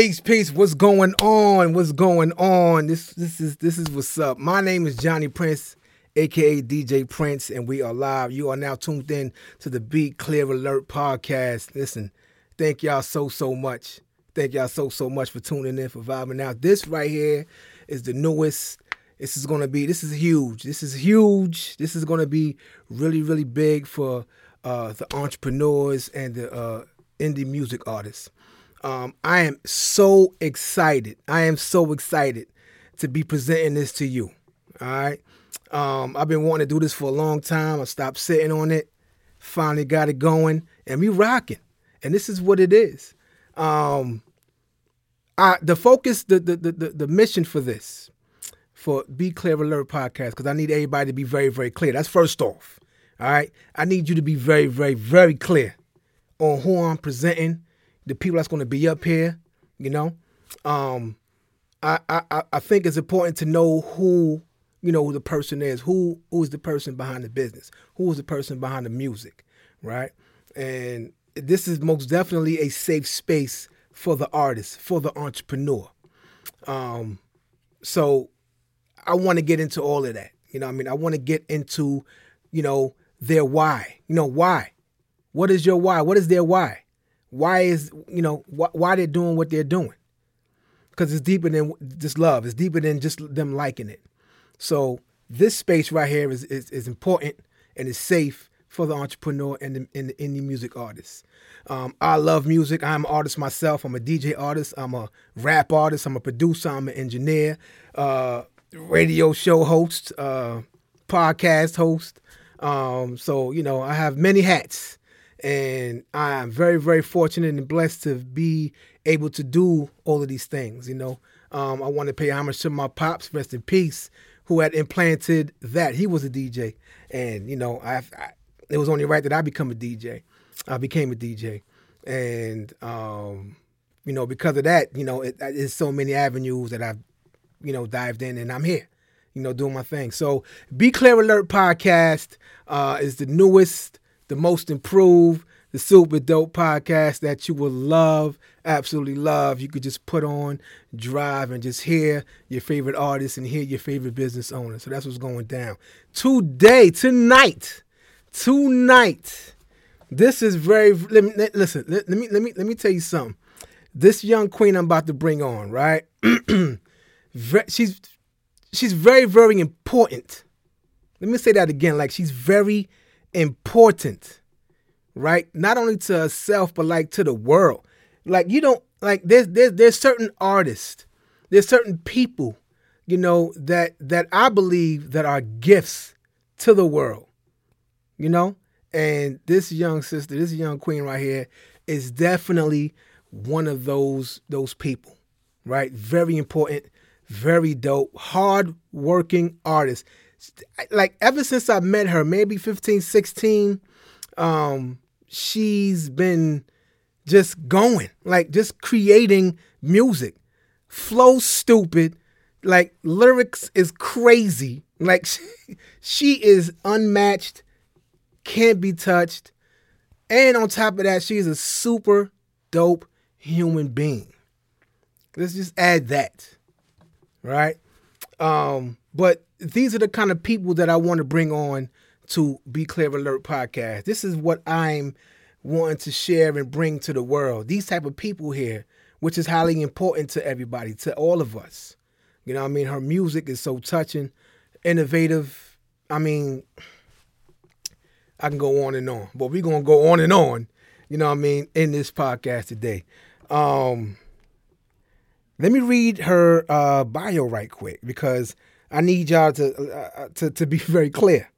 Peace, peace. What's going on? What's going on? This this is this is what's up. My name is Johnny Prince, aka DJ Prince, and we are live. You are now tuned in to the Be Clear Alert podcast. Listen, thank y'all so so much. Thank y'all so so much for tuning in for vibing out. This right here is the newest. This is gonna be. This is huge. This is huge. This is gonna be really really big for uh, the entrepreneurs and the uh, indie music artists. Um, I am so excited. I am so excited to be presenting this to you. All right. Um, I've been wanting to do this for a long time. I stopped sitting on it. Finally got it going, and we rocking. And this is what it is. Um, I, the focus, the, the the the mission for this, for Be Clear Alert podcast, because I need everybody to be very very clear. That's first off. All right. I need you to be very very very clear on who I'm presenting the people that's going to be up here. You know, um, I, I I think it's important to know who you know who the person is, who who is the person behind the business, who is the person behind the music, right? And this is most definitely a safe space for the artist, for the entrepreneur. Um, so I want to get into all of that. You know, I mean, I want to get into, you know, their why. You know, why? What is your why? What is their why? Why is you know wh- why they're doing what they're doing? Because it's deeper than just love. It's deeper than just them liking it. So this space right here is is, is important and is safe for the entrepreneur and the, and the indie music artist um, i love music. I'm an artist myself. I'm a dj artist. I'm a rap artist. I'm a producer. I'm an engineer uh, radio show host uh, podcast host. Um, so you know i have many hats and I'm very, very fortunate and blessed to be able to do all of these things. You know, um, I want to pay homage to my pops, rest in peace, who had implanted that. He was a DJ, and you know, I, I it was only right that I become a DJ. I became a DJ, and um, you know, because of that, you know, it, it's so many avenues that I've, you know, dived in, and I'm here you know, doing my thing. So, Be Clear Alert podcast uh, is the newest the most improved, the super dope podcast that you will love, absolutely love. You could just put on, drive, and just hear your favorite artists and hear your favorite business owner. So that's what's going down. Today, tonight, tonight, this is very let me listen, let, let me let me let me tell you something. This young queen I'm about to bring on, right? she's she's very, very important. Let me say that again. Like she's very important, right? Not only to herself, but like to the world. Like you don't like there's there's there's certain artists, there's certain people, you know, that that I believe that are gifts to the world. You know? And this young sister, this young queen right here is definitely one of those those people, right? Very important, very dope, hard working artist like ever since I met her, maybe 15, 16, um, she's been just going, like just creating music. Flow stupid, like lyrics is crazy. Like she, she is unmatched, can't be touched. And on top of that, she's a super dope human being. Let's just add that. Right? Um, but these are the kind of people that I want to bring on to Be Clear Alert podcast. This is what I'm wanting to share and bring to the world. These type of people here, which is highly important to everybody, to all of us. You know I mean? Her music is so touching, innovative. I mean, I can go on and on, but we're to go on and on, you know what I mean, in this podcast today. Um, let me read her uh, bio right quick because I need y'all to uh, uh, to to be very clear.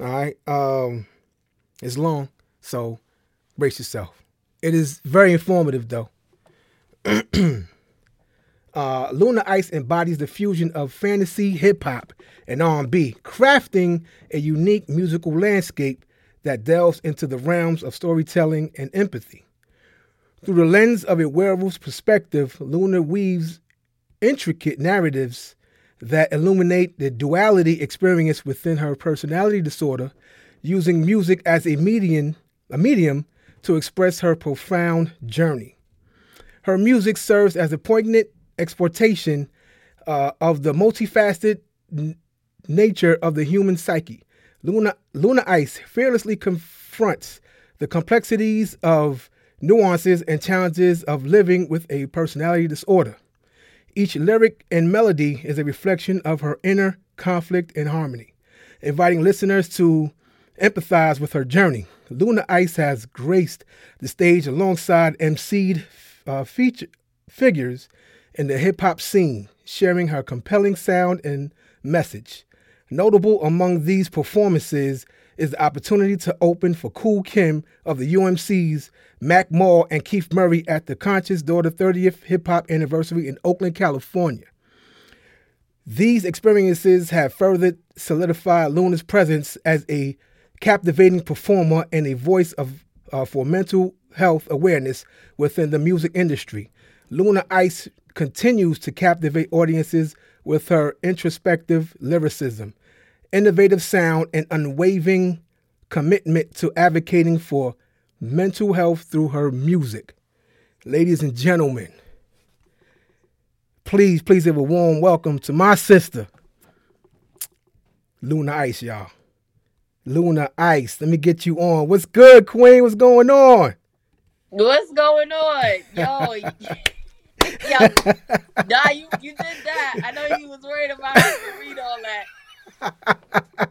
All right, um, it's long, so brace yourself. It is very informative, though. uh, Luna Ice embodies the fusion of fantasy, hip hop, and R&B, crafting a unique musical landscape that delves into the realms of storytelling and empathy. Through the lens of a werewolf's perspective, Luna weaves intricate narratives that illuminate the duality experienced within her personality disorder, using music as a medium, a medium to express her profound journey. Her music serves as a poignant exploitation uh, of the multifaceted n- nature of the human psyche. Luna, Luna Ice fearlessly confronts the complexities of nuances and challenges of living with a personality disorder. Each lyric and melody is a reflection of her inner conflict and harmony, inviting listeners to empathize with her journey. Luna Ice has graced the stage alongside MC'd uh, feature, figures in the hip hop scene, sharing her compelling sound and message. Notable among these performances is the opportunity to open for Kool Kim of the UMC's Mac Mall and Keith Murray at the Conscious Daughter 30th Hip Hop Anniversary in Oakland, California. These experiences have further solidified Luna's presence as a captivating performer and a voice of uh, for mental health awareness within the music industry. Luna Ice continues to captivate audiences with her introspective lyricism, innovative sound, and unwavering commitment to advocating for mental health through her music. Ladies and gentlemen, please, please give a warm welcome to my sister, Luna Ice, y'all. Luna Ice, let me get you on. What's good, Queen? What's going on? What's going on? Yo, yo, nah, you, you did that. I know you was worried about read all that.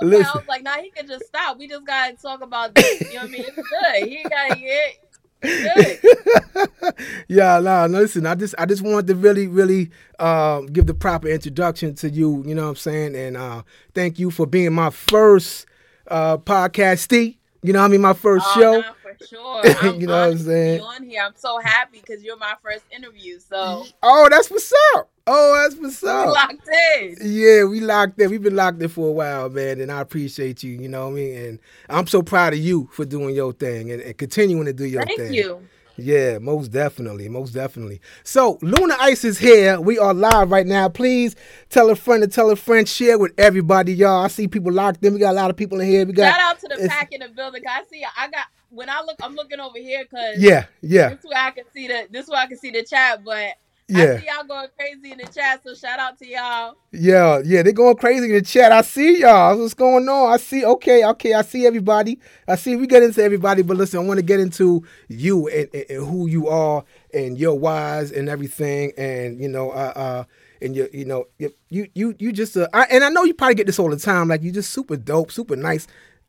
Some I was like, nah, he can just stop. We just gotta talk about this. You know what I mean? It's good. He gotta get yeah, nah, listen, I just I just wanted to really, really uh, give the proper introduction to you, you know what I'm saying? And uh, thank you for being my first uh podcastee. You know what I mean? My first oh, show. Nah, for sure. you know what I'm saying? on here. I'm so happy because you're my first interview. So Oh, that's what's up. Oh, that's what's up. We locked in. Yeah, we locked in. We've been locked in for a while, man, and I appreciate you. You know what I mean? And I'm so proud of you for doing your thing and, and continuing to do your Thank thing. Thank you. Yeah, most definitely, most definitely. So Luna Ice is here. We are live right now. Please tell a friend to tell a friend. Share with everybody, y'all. I see people locked in. We got a lot of people in here. We got shout out to the pack in the building. I see. I got when I look. I'm looking over here because yeah, yeah. This way I can see the. This way I can see the chat, but yeah. I see y'all going crazy in the chat, so shout out to y'all. Yeah, yeah, they're going crazy in the chat. I see y'all. What's going on? I see. Okay, okay, I see everybody. I see. We get into everybody, but listen, I want to get into you and, and, and, who you are and your whys and everything, and you know, uh, uh and you, you know, you, you, you, you just, uh, I, and I know you probably get this all the time. Like you just super dope, super nice.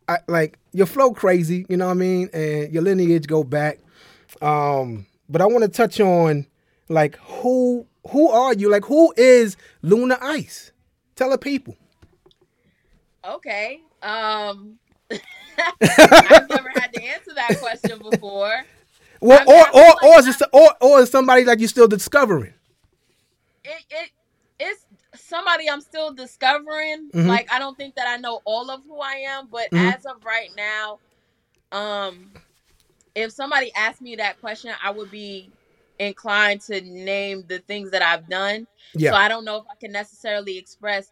I, like your flow crazy, you know what I mean, and your lineage go back. Um, but I want to touch on like who who are you? Like who is Luna Ice? Tell the people. Okay. Um I've never had to answer that question before. Well, I mean, or or like or is it, or or is somebody like you still discovering? It it it's somebody I'm still discovering. Mm-hmm. Like I don't think that I know all of who I am, but mm-hmm. as of right now, um if somebody asked me that question, I would be inclined to name the things that I've done. Yeah. So I don't know if I can necessarily express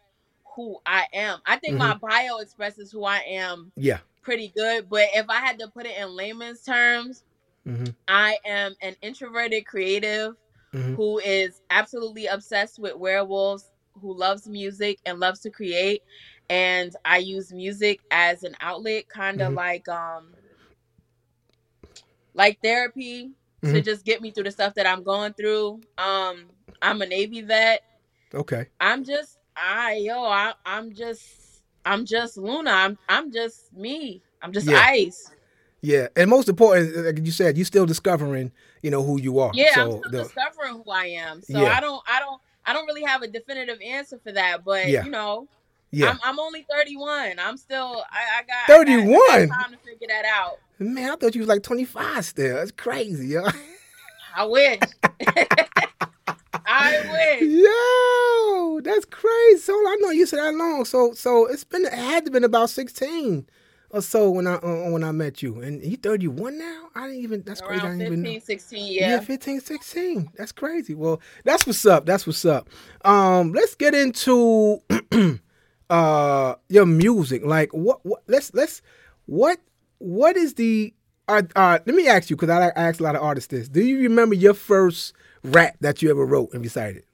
who I am. I think mm-hmm. my bio expresses who I am. Yeah. Pretty good, but if I had to put it in layman's terms, mm-hmm. I am an introverted creative mm-hmm. who is absolutely obsessed with werewolves, who loves music and loves to create, and I use music as an outlet, kind of mm-hmm. like um like therapy mm-hmm. to just get me through the stuff that I'm going through. Um, I'm a Navy vet. Okay. I'm just I yo, I I'm just I'm just Luna. I'm I'm just me. I'm just yeah. ice. Yeah, and most important, like you said, you're still discovering, you know, who you are. Yeah, so I'm still the, discovering who I am. So yeah. I don't, I don't, I don't really have a definitive answer for that. But yeah. you know, yeah, I'm, I'm only 31. I'm still, I, I got 31. I got time to figure that out. Man, I thought you was like 25 still. That's crazy, yo. I wish. I wish. Yo, that's crazy. So I know you said that long. So so it's been it had to been about 16 or so when I uh, when I met you. And you 31 now? I didn't even that's Around crazy. I didn't 15, even know. 16, yeah. Yeah, 15, 16. That's crazy. Well, that's what's up. That's what's up. Um, let's get into uh your music. Like what what let's let's what what is the uh, uh, let me ask you because I, I ask a lot of artists this. Do you remember your first rap that you ever wrote and recited?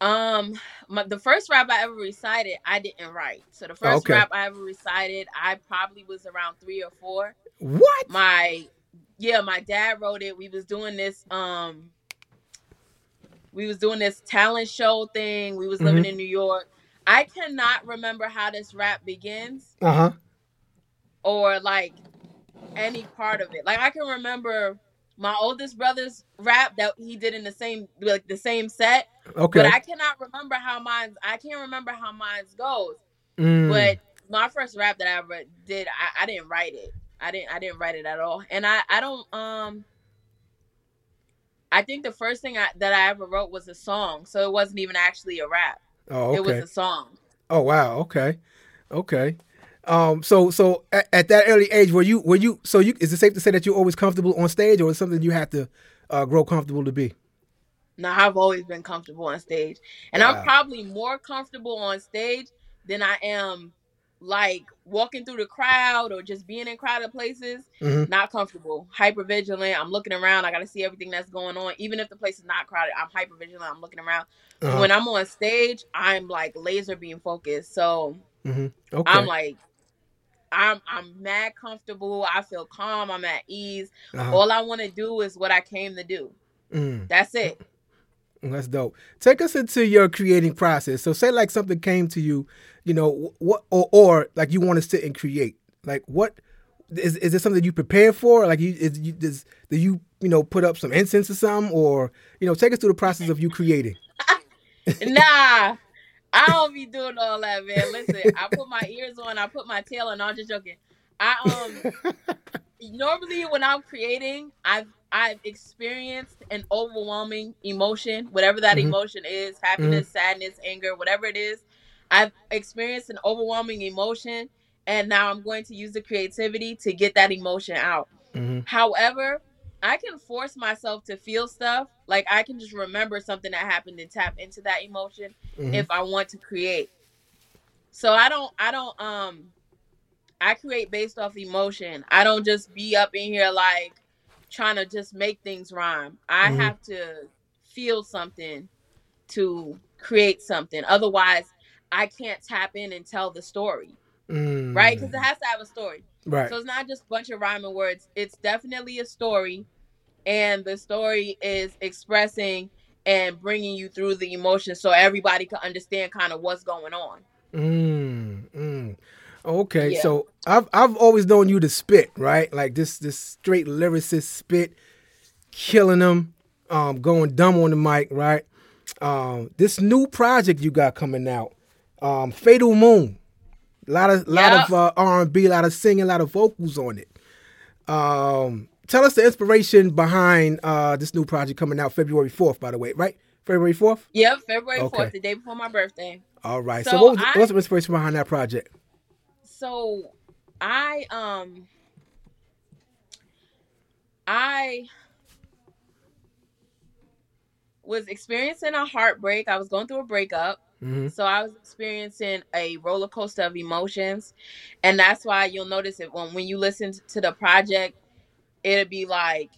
Um, my, the first rap I ever recited, I didn't write. So the first okay. rap I ever recited, I probably was around three or four. What? My yeah, my dad wrote it. We was doing this um we was doing this talent show thing. We was mm-hmm. living in New York. I cannot remember how this rap begins. Uh-huh. Or like any part of it. Like I can remember my oldest brother's rap that he did in the same like the same set. Okay. But I cannot remember how mine's I can't remember how mine's goes. Mm. But my first rap that I ever did, I, I didn't write it. I didn't I didn't write it at all. And I I don't um I think the first thing I, that I ever wrote was a song, so it wasn't even actually a rap. Oh, okay. It was a song. Oh wow, okay. Okay. Um so so at, at, that early age were you were you so you is it safe to say that you're always comfortable on stage or is something you had to uh, grow comfortable to be? No, I've always been comfortable on stage. And wow. I'm probably more comfortable on stage than I am like walking through the crowd or just being in crowded places, mm-hmm. not comfortable, hyper vigilant. I'm looking around. I got to see everything that's going on. Even if the place is not crowded, I'm hyper vigilant. I'm looking around. Uh-huh. When I'm on stage, I'm like laser being focused. So mm-hmm. okay. I'm like, I'm I'm mad comfortable. I feel calm. I'm at ease. Uh-huh. All I want to do is what I came to do. Mm. That's it. That's dope. Take us into your creating process. So say like something came to you, you know, what or, or like you want to sit and create. Like what is is this something you prepare for? Like you is you does do you you know put up some incense or something, or you know take us through the process of you creating. nah, I don't be doing all that, man. Listen, I put my ears on, I put my tail on. I'm just joking. I um normally when I'm creating, I've I've experienced an overwhelming emotion, whatever that mm-hmm. emotion is, happiness, mm-hmm. sadness, anger, whatever it is. I've experienced an overwhelming emotion and now I'm going to use the creativity to get that emotion out. Mm-hmm. However, I can force myself to feel stuff. Like I can just remember something that happened and tap into that emotion mm-hmm. if I want to create. So I don't I don't um I create based off emotion. I don't just be up in here like trying to just make things rhyme. I mm-hmm. have to feel something to create something. Otherwise, I can't tap in and tell the story. Mm. Right? Because it has to have a story. Right. So it's not just a bunch of rhyming words. It's definitely a story. And the story is expressing and bringing you through the emotions so everybody can understand kind of what's going on. Mm, mm. Okay, yeah. so I've I've always known you to spit, right? Like this this straight lyricist spit, killing them, um, going dumb on the mic, right? Um, this new project you got coming out, um, Fatal Moon, a lot of lot of uh, R and B, a lot of singing, a lot of vocals on it. Um, tell us the inspiration behind uh, this new project coming out February fourth, by the way, right? February fourth. Yep, February fourth, okay. the day before my birthday. All right. So, so what was, I, what's the inspiration behind that project? so I um I was experiencing a heartbreak. I was going through a breakup. Mm-hmm. So I was experiencing a roller coaster of emotions. And that's why you'll notice it when when you listen to the project, it'll be like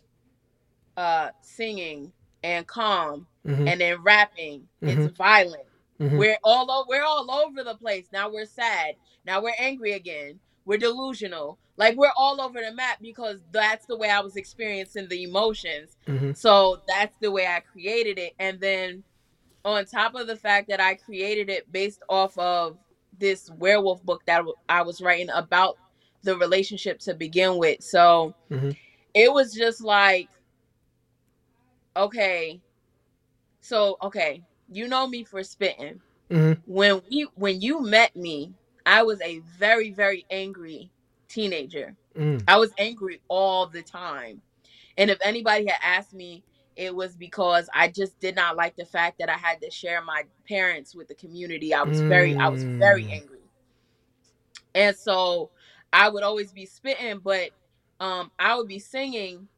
uh singing and calm mm-hmm. and then rapping. Mm-hmm. It's violent. Mm-hmm. We're all we're all over the place. Now we're sad. Now we're angry again. We're delusional. Like we're all over the map because that's the way I was experiencing the emotions. Mm-hmm. So that's the way I created it. And then on top of the fact that I created it based off of this werewolf book that I was writing about the relationship to begin with. So mm-hmm. it was just like, okay, so okay, you know me for spitting. Mm-hmm. When we when you met me, I was a very very angry teenager. Mm. I was angry all the time. And if anybody had asked me, it was because I just did not like the fact that I had to share my parents with the community. I was mm. very I was very mm. angry. And so I would always be spitting, but um I would be singing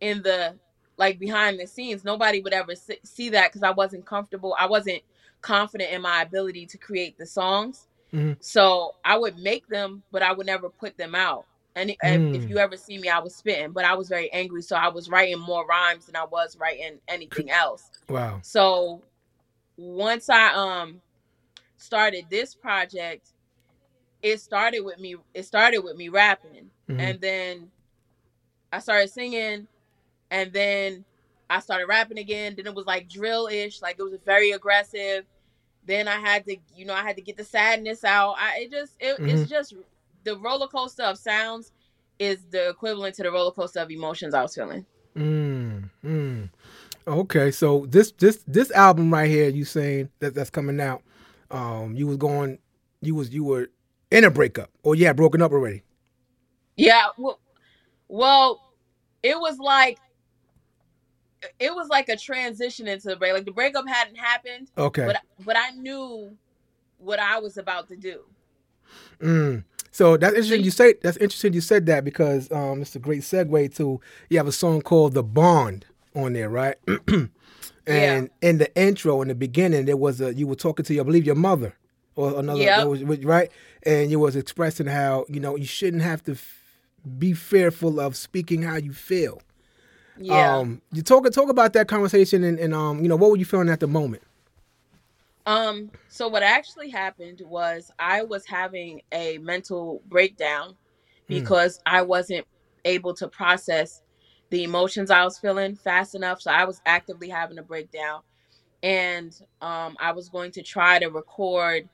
in the like behind the scenes nobody would ever see that because i wasn't comfortable i wasn't confident in my ability to create the songs mm-hmm. so i would make them but i would never put them out And mm. if you ever see me, I was spitting, but I was very angry, so I was writing more rhymes than I was writing anything else. Wow. So once I um started this project, it started with me. It started with me rapping, mm-hmm. and then I started singing, and then I started rapping again. Then it was like drill ish, like it was very aggressive. Then I had to, you know, I had to get the sadness out. I it just it, mm-hmm. it's just the roller coaster of sounds is the equivalent to the roller coaster of emotions I was feeling. Mm, mm. Okay, so this this this album right here, you saying that that's coming out, um, you was going, you was you were in a breakup, or yeah, broken up already. Yeah, well, well, it was like it was like a transition into the break. Like the breakup hadn't happened. Okay. But but I knew what I was about to do. Mm. So that's interesting. You say that's interesting. You said that because um, it's a great segue to you have a song called "The Bond" on there, right? and yeah. in the intro, in the beginning, there was a you were talking to, I believe, your mother or another, yep. was, right? And you was expressing how you know you shouldn't have to f- be fearful of speaking how you feel. Yeah. Um, you talk talk about that conversation and, and um, you know, what were you feeling at the moment? Um, so what actually happened was I was having a mental breakdown hmm. because mm. I wasn't able to process the emotions I was feeling fast enough. So I was actively having a breakdown. And um, I was going to try to record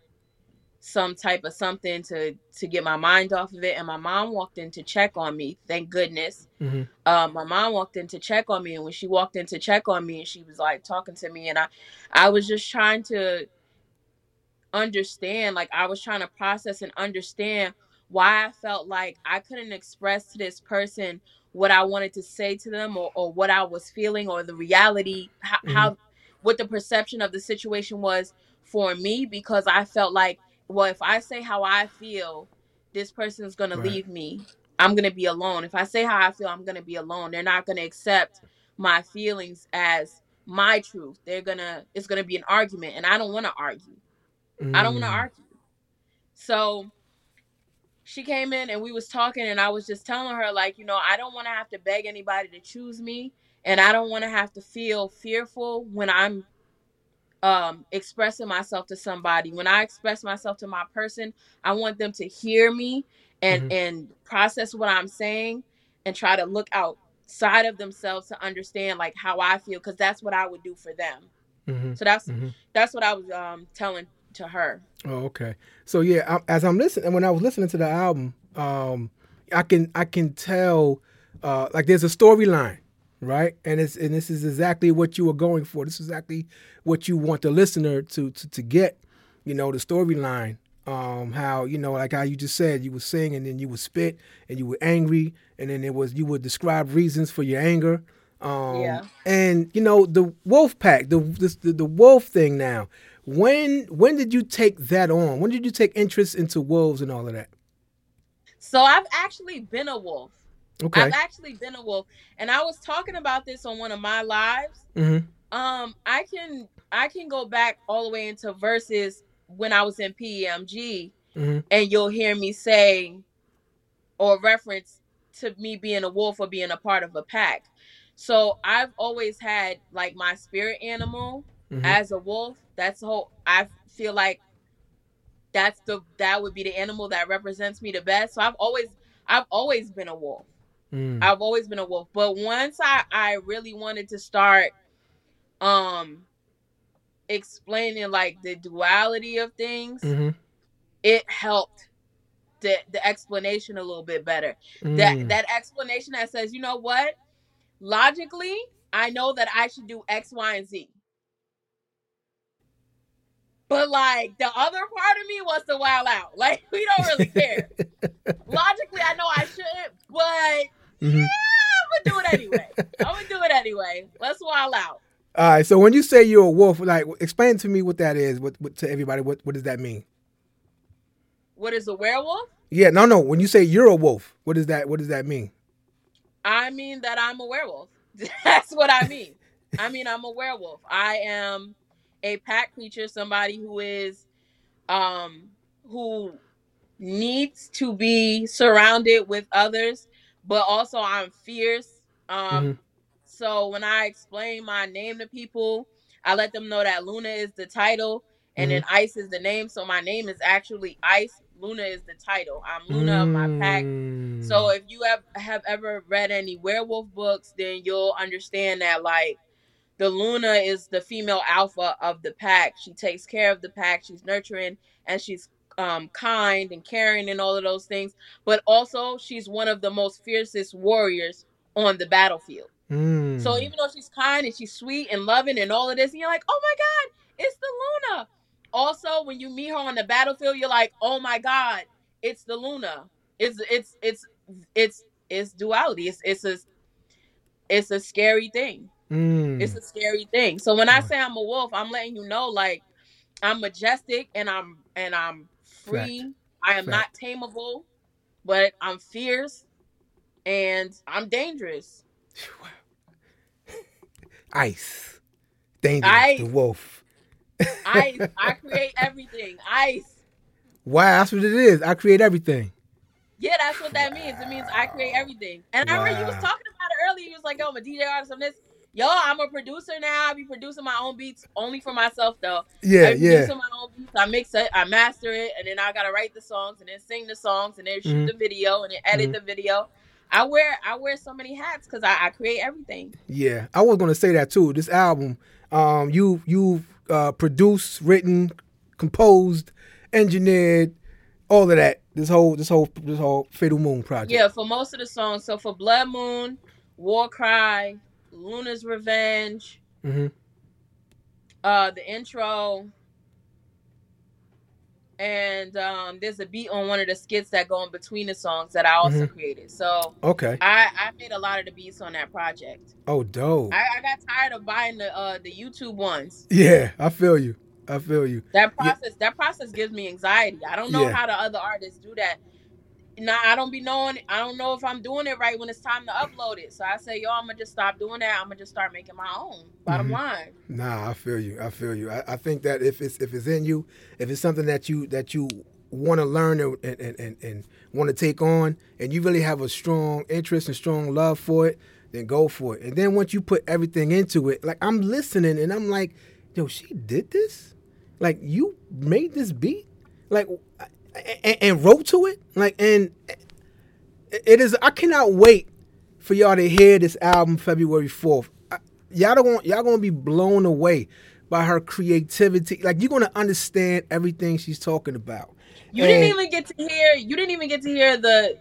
some type of something to to get my mind off of it and my mom walked in to check on me thank goodness mm-hmm. um, my mom walked in to check on me and when she walked in to check on me and she was like talking to me and i i was just trying to understand like i was trying to process and understand why i felt like i couldn't express to this person what i wanted to say to them or, or what i was feeling or the reality how, mm-hmm. how what the perception of the situation was for me because i felt like well, if I say how I feel, this person's going right. to leave me. I'm going to be alone. If I say how I feel, I'm going to be alone. They're not going to accept my feelings as my truth. They're going to, it's going to be an argument. And I don't want to argue. Mm. I don't want to mm. argue. So she came in and we was talking and I was just telling her like, you know, I don't want to have to beg anybody to choose me and I don't want to have to feel fearful when I'm um expressing myself to somebody when i express myself to my person i want them to hear me and mm-hmm. and process what i'm saying and try to look outside of themselves to understand like how i feel because that's what i would do for them mm-hmm. so that's mm-hmm. that's what i was um telling to her oh okay so yeah I, as i'm listening when i was listening to the album um i can i can tell uh like there's a storyline right? And it's and this is exactly what you were going for. This is exactly what you want the listener to to, to get. You know, the storyline. Um, how you know, like how you just said, you would sing and then you would spit and you were angry, and then it was you would describe reasons for your anger. Um, yeah. And you know the wolf pack, the, the the wolf thing. Now, when when did you take that on? When did you take interest into wolves and all of that? So I've actually been a wolf. Okay. I've actually been a wolf, and I was talking about this on one of my lives. Mm-hmm. Um, I can I can go back all the way into verses when I was in PEMG, mm-hmm. and you'll hear me say or reference to me being a wolf or being a part of a pack. So I've always had like my spirit animal mm-hmm. as a wolf. That's the whole. I feel like that's the that would be the animal that represents me the best. So I've always I've always been a wolf. Mm. I've always been a wolf, but once I I really wanted to start um explaining like the duality of things, mm-hmm. it helped the the explanation a little bit better. Mm. That that explanation that says, you know what? Logically, I know that I should do X, Y, and Z. But like the other part of me wants to wild out. Like we don't really care. Logically, I know I shouldn't, but Mm-hmm. Yeah, I'm gonna do it anyway. I'm gonna do it anyway. Let's wild out. All right. So when you say you're a wolf, like explain to me what that is. What, what to everybody? What what does that mean? What is a werewolf? Yeah. No. No. When you say you're a wolf, what does that What does that mean? I mean that I'm a werewolf. That's what I mean. I mean I'm a werewolf. I am a pack creature. Somebody who is, um, who needs to be surrounded with others, but also I'm fierce. Um, mm-hmm. So when I explain my name to people, I let them know that Luna is the title and mm-hmm. then Ice is the name. So my name is actually Ice. Luna is the title. I'm Luna of my pack. So mm. if you have have ever read any werewolf books, then you'll understand that like the Luna is the female alpha of the pack. She takes care of the pack. She's nurturing and she's um, kind and caring and all of those things. But also, she's one of the most fiercest warriors on the battlefield. Mm. So even though she's kind and she's sweet and loving and all of this, and you're like, oh my God, it's the Luna. Also, when you meet her on the battlefield, you're like, oh my God, it's the Luna. It's it's it's it's it's duality. It's it's a it's a scary thing. Mm. It's a scary thing. So when I say I'm a wolf, I'm letting you know, like, I'm majestic and I'm and I'm free. Fact. I am Fact. not tameable, but I'm fierce and I'm dangerous. Ice. Dangerous. Ice. The wolf. Ice. I create everything. Ice. Wow, that's what it is. I create everything. Yeah, that's what that means. It means I create everything. And wow. I remember you was talking about it earlier. You was like, "Oh, I'm a DJ artist on this." Yo, I'm a producer now. I be producing my own beats only for myself though. Yeah, I yeah. Producing my own beats. I mix it, I master it, and then I gotta write the songs and then sing the songs and then shoot mm-hmm. the video and then edit mm-hmm. the video. I wear I wear so many hats because I, I, create everything. Yeah, I was gonna say that too. This album, um, you you uh, produced, written, composed, engineered, all of that. This whole this whole this whole Fatal Moon project. Yeah, for most of the songs. So for Blood Moon, War Cry, Luna's Revenge, mm-hmm. uh, the intro, and um, there's a beat on one of the skits that go in between the songs that I also mm-hmm. created. So okay, I, I made a lot of the beats on that project. Oh, dope! I, I got tired of buying the uh, the YouTube ones. Yeah, I feel you. I feel you. That process yeah. that process gives me anxiety. I don't know yeah. how the other artists do that now I don't be knowing. I don't know if I'm doing it right when it's time to upload it. So I say, yo, I'm gonna just stop doing that. I'm gonna just start making my own. Bottom mm-hmm. line. Nah, I feel you. I feel you. I, I, think that if it's if it's in you, if it's something that you that you want to learn and and, and, and want to take on, and you really have a strong interest and strong love for it, then go for it. And then once you put everything into it, like I'm listening and I'm like, yo, she did this. Like you made this beat. Like and, and wrote to it. Like, and it is. I cannot wait for y'all to hear this album February fourth. Y'all don't y'all gonna be blown away by her creativity. Like you're gonna understand everything she's talking about. You and, didn't even get to hear. You didn't even get to hear the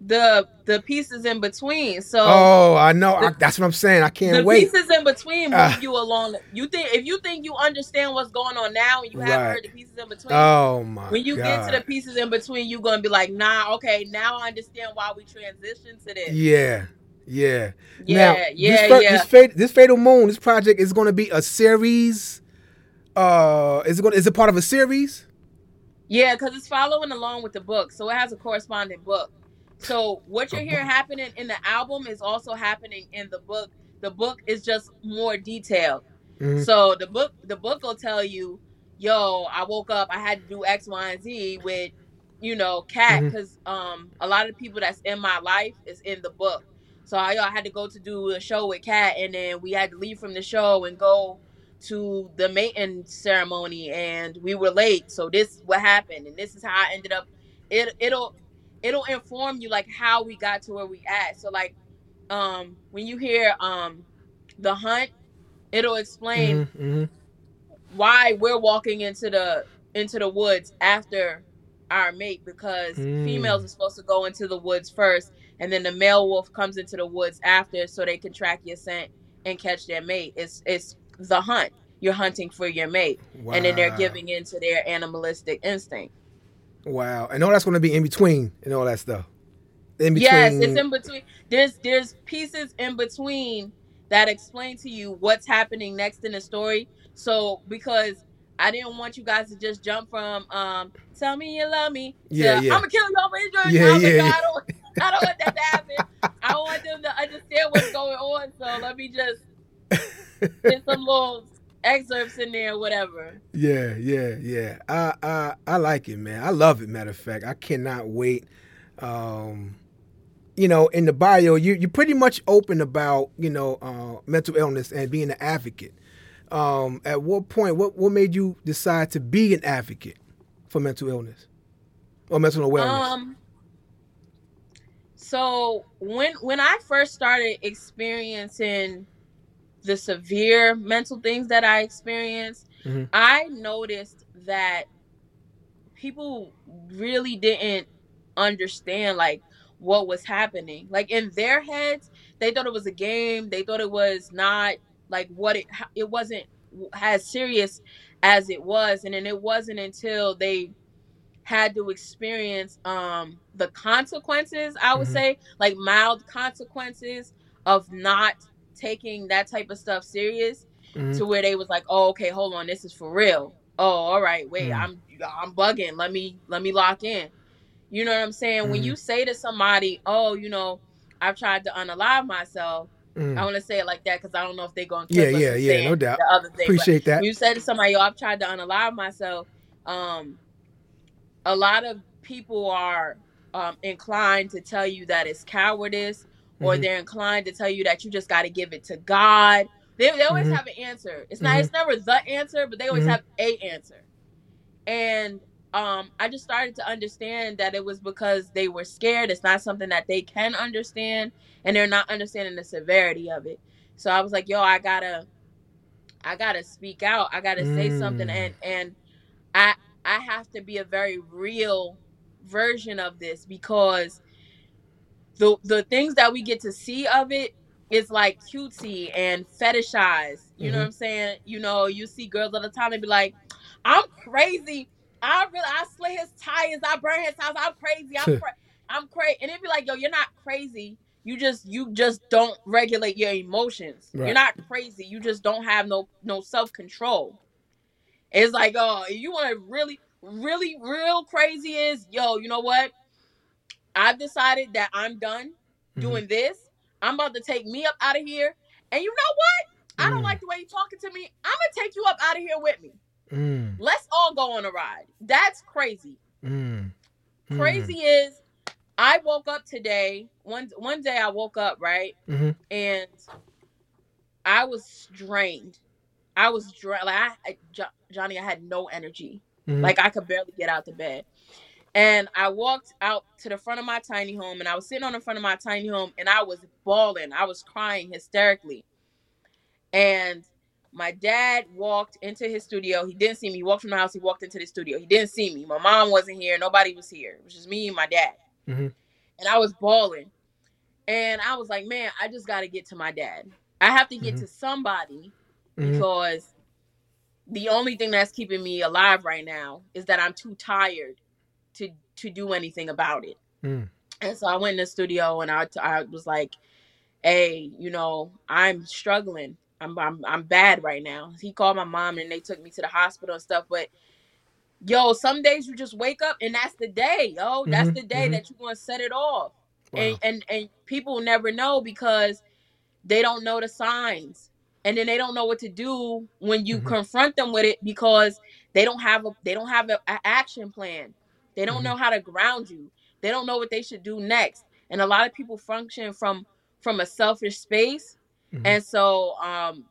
the the pieces in between. So oh, I know. The, I, that's what I'm saying. I can't the wait. The pieces in between move uh, you along. You think if you think you understand what's going on now, and you haven't heard the pieces in between. Oh my! When you God. get to the pieces in between, you're gonna be like, Nah, okay, now I understand why we transitioned to this. Yeah. Yeah. Yeah, now, yeah, this, yeah. This, this Fatal Moon, this project is going to be a series. Uh, is it going? Is it part of a series? Yeah, because it's following along with the book, so it has a corresponding book. So what you're hearing happening in the album is also happening in the book. The book is just more detailed. Mm-hmm. So the book the book will tell you, yo, I woke up, I had to do X, Y, and Z with, you know, Cat, because mm-hmm. um a lot of the people that's in my life is in the book. So I, I had to go to do a show with Cat, and then we had to leave from the show and go to the mating ceremony, and we were late. So this what happened, and this is how I ended up. It it'll it'll inform you like how we got to where we at. So like um when you hear um the hunt, it'll explain mm-hmm, mm-hmm. why we're walking into the into the woods after our mate because mm. females are supposed to go into the woods first and then the male wolf comes into the woods after so they can track your scent and catch their mate. It's it's the hunt. You're hunting for your mate. Wow. And then they're giving into their animalistic instinct. Wow, and all that's going to be in between and all that stuff. In between. Yes, it's in between. There's there's pieces in between that explain to you what's happening next in the story. So because I didn't want you guys to just jump from um tell me you love me yeah, yeah. I'm gonna kill you over Israel. Yeah, yeah, yeah. I don't I don't want that to happen. I want them to understand what's going on. So let me just get some little excerpts in there, whatever. Yeah, yeah, yeah. I I I like it, man. I love it. Matter of fact, I cannot wait. Um, you know, in the bio, you you're pretty much open about you know uh, mental illness and being an advocate. Um, at what point, what what made you decide to be an advocate for mental illness or mental awareness? Um. So when when I first started experiencing the severe mental things that I experienced, Mhm. I noticed that people really didn't understand like what was happening. Like in their heads, they thought it was a game. They thought it was not like what it it wasn't as serious as it was and then it wasn't until they had to experience um the consequences i would Mhm. say like mild consequences of not taking that type of stuff serious Mhm. to where they was like oh okay hold on this is for real oh all right wait Mm. i'm i'm bugging let me let me lock in you know what i'm saying when Mhm. you say to somebody oh you know i've tried to unalive myself Mm. i want to say it like that because i don't know if they're going to Yeah, yeah, yeah, no doubt. the other thing Appreciate that. you said to somebody, "Yo, I've tried to unalive myself," um, a lot of people are um, inclined to tell you that it's cowardice, or Mhm. they're inclined to tell you that you just got to give it to God. They, they always Mhm. have an answer. It's not. Mhm. It's never the answer, but they always Mhm. have a answer. And um, I just started to understand that it was because they were scared. It's not something that they can understand, and they're not understanding the severity of it. So I was like, "Yo, I gotta." I gotta speak out. I gotta say something, Mm. and and I I have to be a very real version of this because the the things that we get to see of it is like cutesy and fetishized. You know Mhm. what I'm saying? You know, you see girls all the time and be like, "I'm crazy. I really I slit his tires. I burn his house. I'm crazy. I'm cra- I'm crazy." And it'd be like, "Yo, you're not crazy." You just you just don't regulate your emotions. Right. You're not crazy. You just don't have no no self control. It's like, oh, you want to really, really, real crazy is, yo, you know what? I've decided that I'm done Mhm. doing this. I'm about to take me up out of here. And you know what? I don't Mm. like the way you're talking to me. I'm gonna take you up out of here with me. Mm. Let's all go on a ride. That's crazy. Mm. Mm. Crazy is I woke up today. One one day I woke up, right? Mhm. And I was drained. I was drained. Like I, I Johnny, I had no energy. Mhm. Like I could barely get out the bed. And I walked out to the front of my tiny home and I was sitting on the front of my tiny home and I was bawling. I was crying hysterically. And my dad walked into his studio. He didn't see me. He walked from the house. He walked into the studio. He didn't see me. My mom wasn't here. Nobody was here. It was just me and my dad. Mhm. And I was bawling. And I was like, man, I just got to get to my dad. I have to get Mhm. to somebody Mhm. because the only thing that's keeping me alive right now is that I'm too tired to to do anything about it. Mm. And so I went in the studio and I, I was like, "Hey, you know, I'm struggling. I'm, I'm I'm bad right now." He called my mom and they took me to the hospital and stuff. But yo, some days you just wake up and that's the day, yo. That's Mhm, the day mhm. that you're gonna set it off. Wow. And and and people never know because they don't know the signs and then they don't know what to do when you Mhm. confront them with it because they don't have a they don't have a, a action plan they don't Mhm. know how to ground you they don't know what they should do next and a lot of people function from from a selfish space Mhm. and so um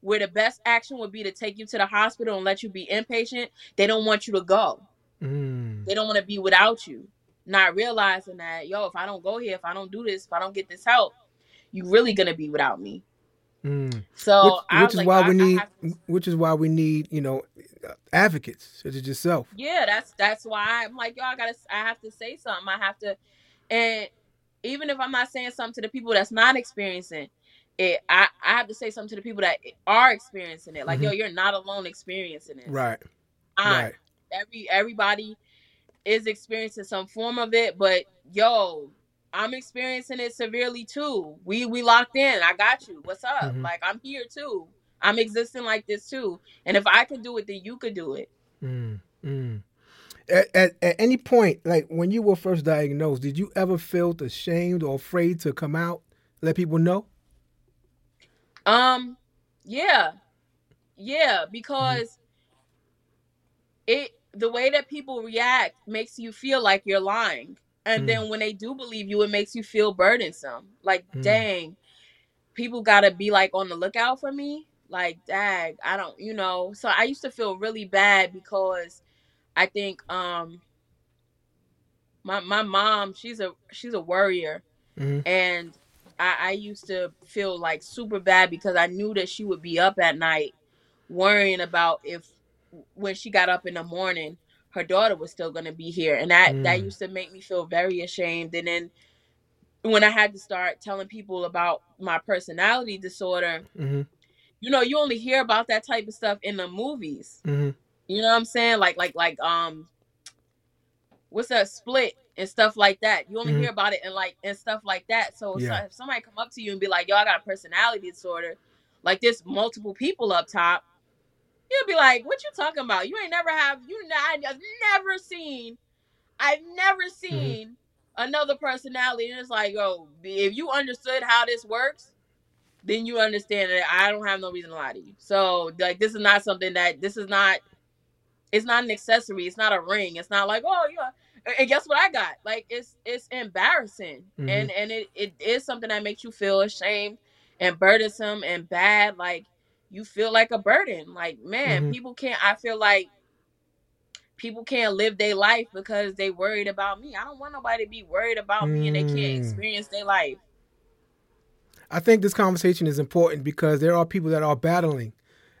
where the best action would be to take you to the hospital and let you be inpatient they don't want you to go Mm. they don't want to be without you not realizing that yo if i don't go here if i don't do this if i don't get this help you really gonna be without me Mm. so which, I which is like, why I- we need, to- which is why we need, you know, advocates such as yourself. yeah that's that's why i'm like yo i gotta i have to say something i have to and even if i'm not saying something to the people that's not experiencing it i i have to say something to the people that are experiencing it like yo you're not alone experiencing it Mm-hmm. Right. I, Right. every everybody is experiencing some form of it but yo i'm experiencing it severely too we we locked in i got you what's up Mhm. like i'm here too i'm existing like this too and if i could do it then you could do it Mm. Mm. At, at, at any point, like when you were first diagnosed, did you ever feel ashamed or afraid to come out, let people know? Um, yeah, Yeah, because mm-hmm. it the way that people react makes you feel like you're lying. And mm. then when they do believe you, it makes you feel burdensome. Like, mm. dang, people gotta be like on the lookout for me. Like, dag, I don't, you know. So I used to feel really bad because I think um my my mom, she's a she's a worrier. Mm-hmm. And I, I used to feel like super bad because I knew that she would be up at night worrying about if when she got up in the morning her daughter was still going to be here and that mm. that used to make me feel very ashamed and then when i had to start telling people about my personality disorder mm-hmm. You know you only hear about that type of stuff in the movies mm-hmm. you know what i'm saying like like like um what's that split and stuff like that you only mm-hmm. hear about it and like and stuff like that so, yeah. so if somebody come up to you and be like yo i got a personality disorder like there's multiple people up top You'll be like, "What you talking about? You ain't never have you? I've never seen, I've never mm-hmm. seen mm-hmm. another personality." And it's like, "Yo, if you understood how this works, then you understand that I don't have no reason to lie to you." So, like, this is not something that this is not. It's not an accessory. It's not a ring. It's not like, oh yeah. And guess what I got? Like, it's it's embarrassing, mm-hmm. and and it it is something that makes you feel ashamed and burdensome and bad. Like you feel like a burden. Like, man, mm-hmm. people can't I feel like people can't live their life because they worried about me. I don't want nobody to be worried about mm. me and they can't mm. experience their life. I think this conversation is important because there are people that are battling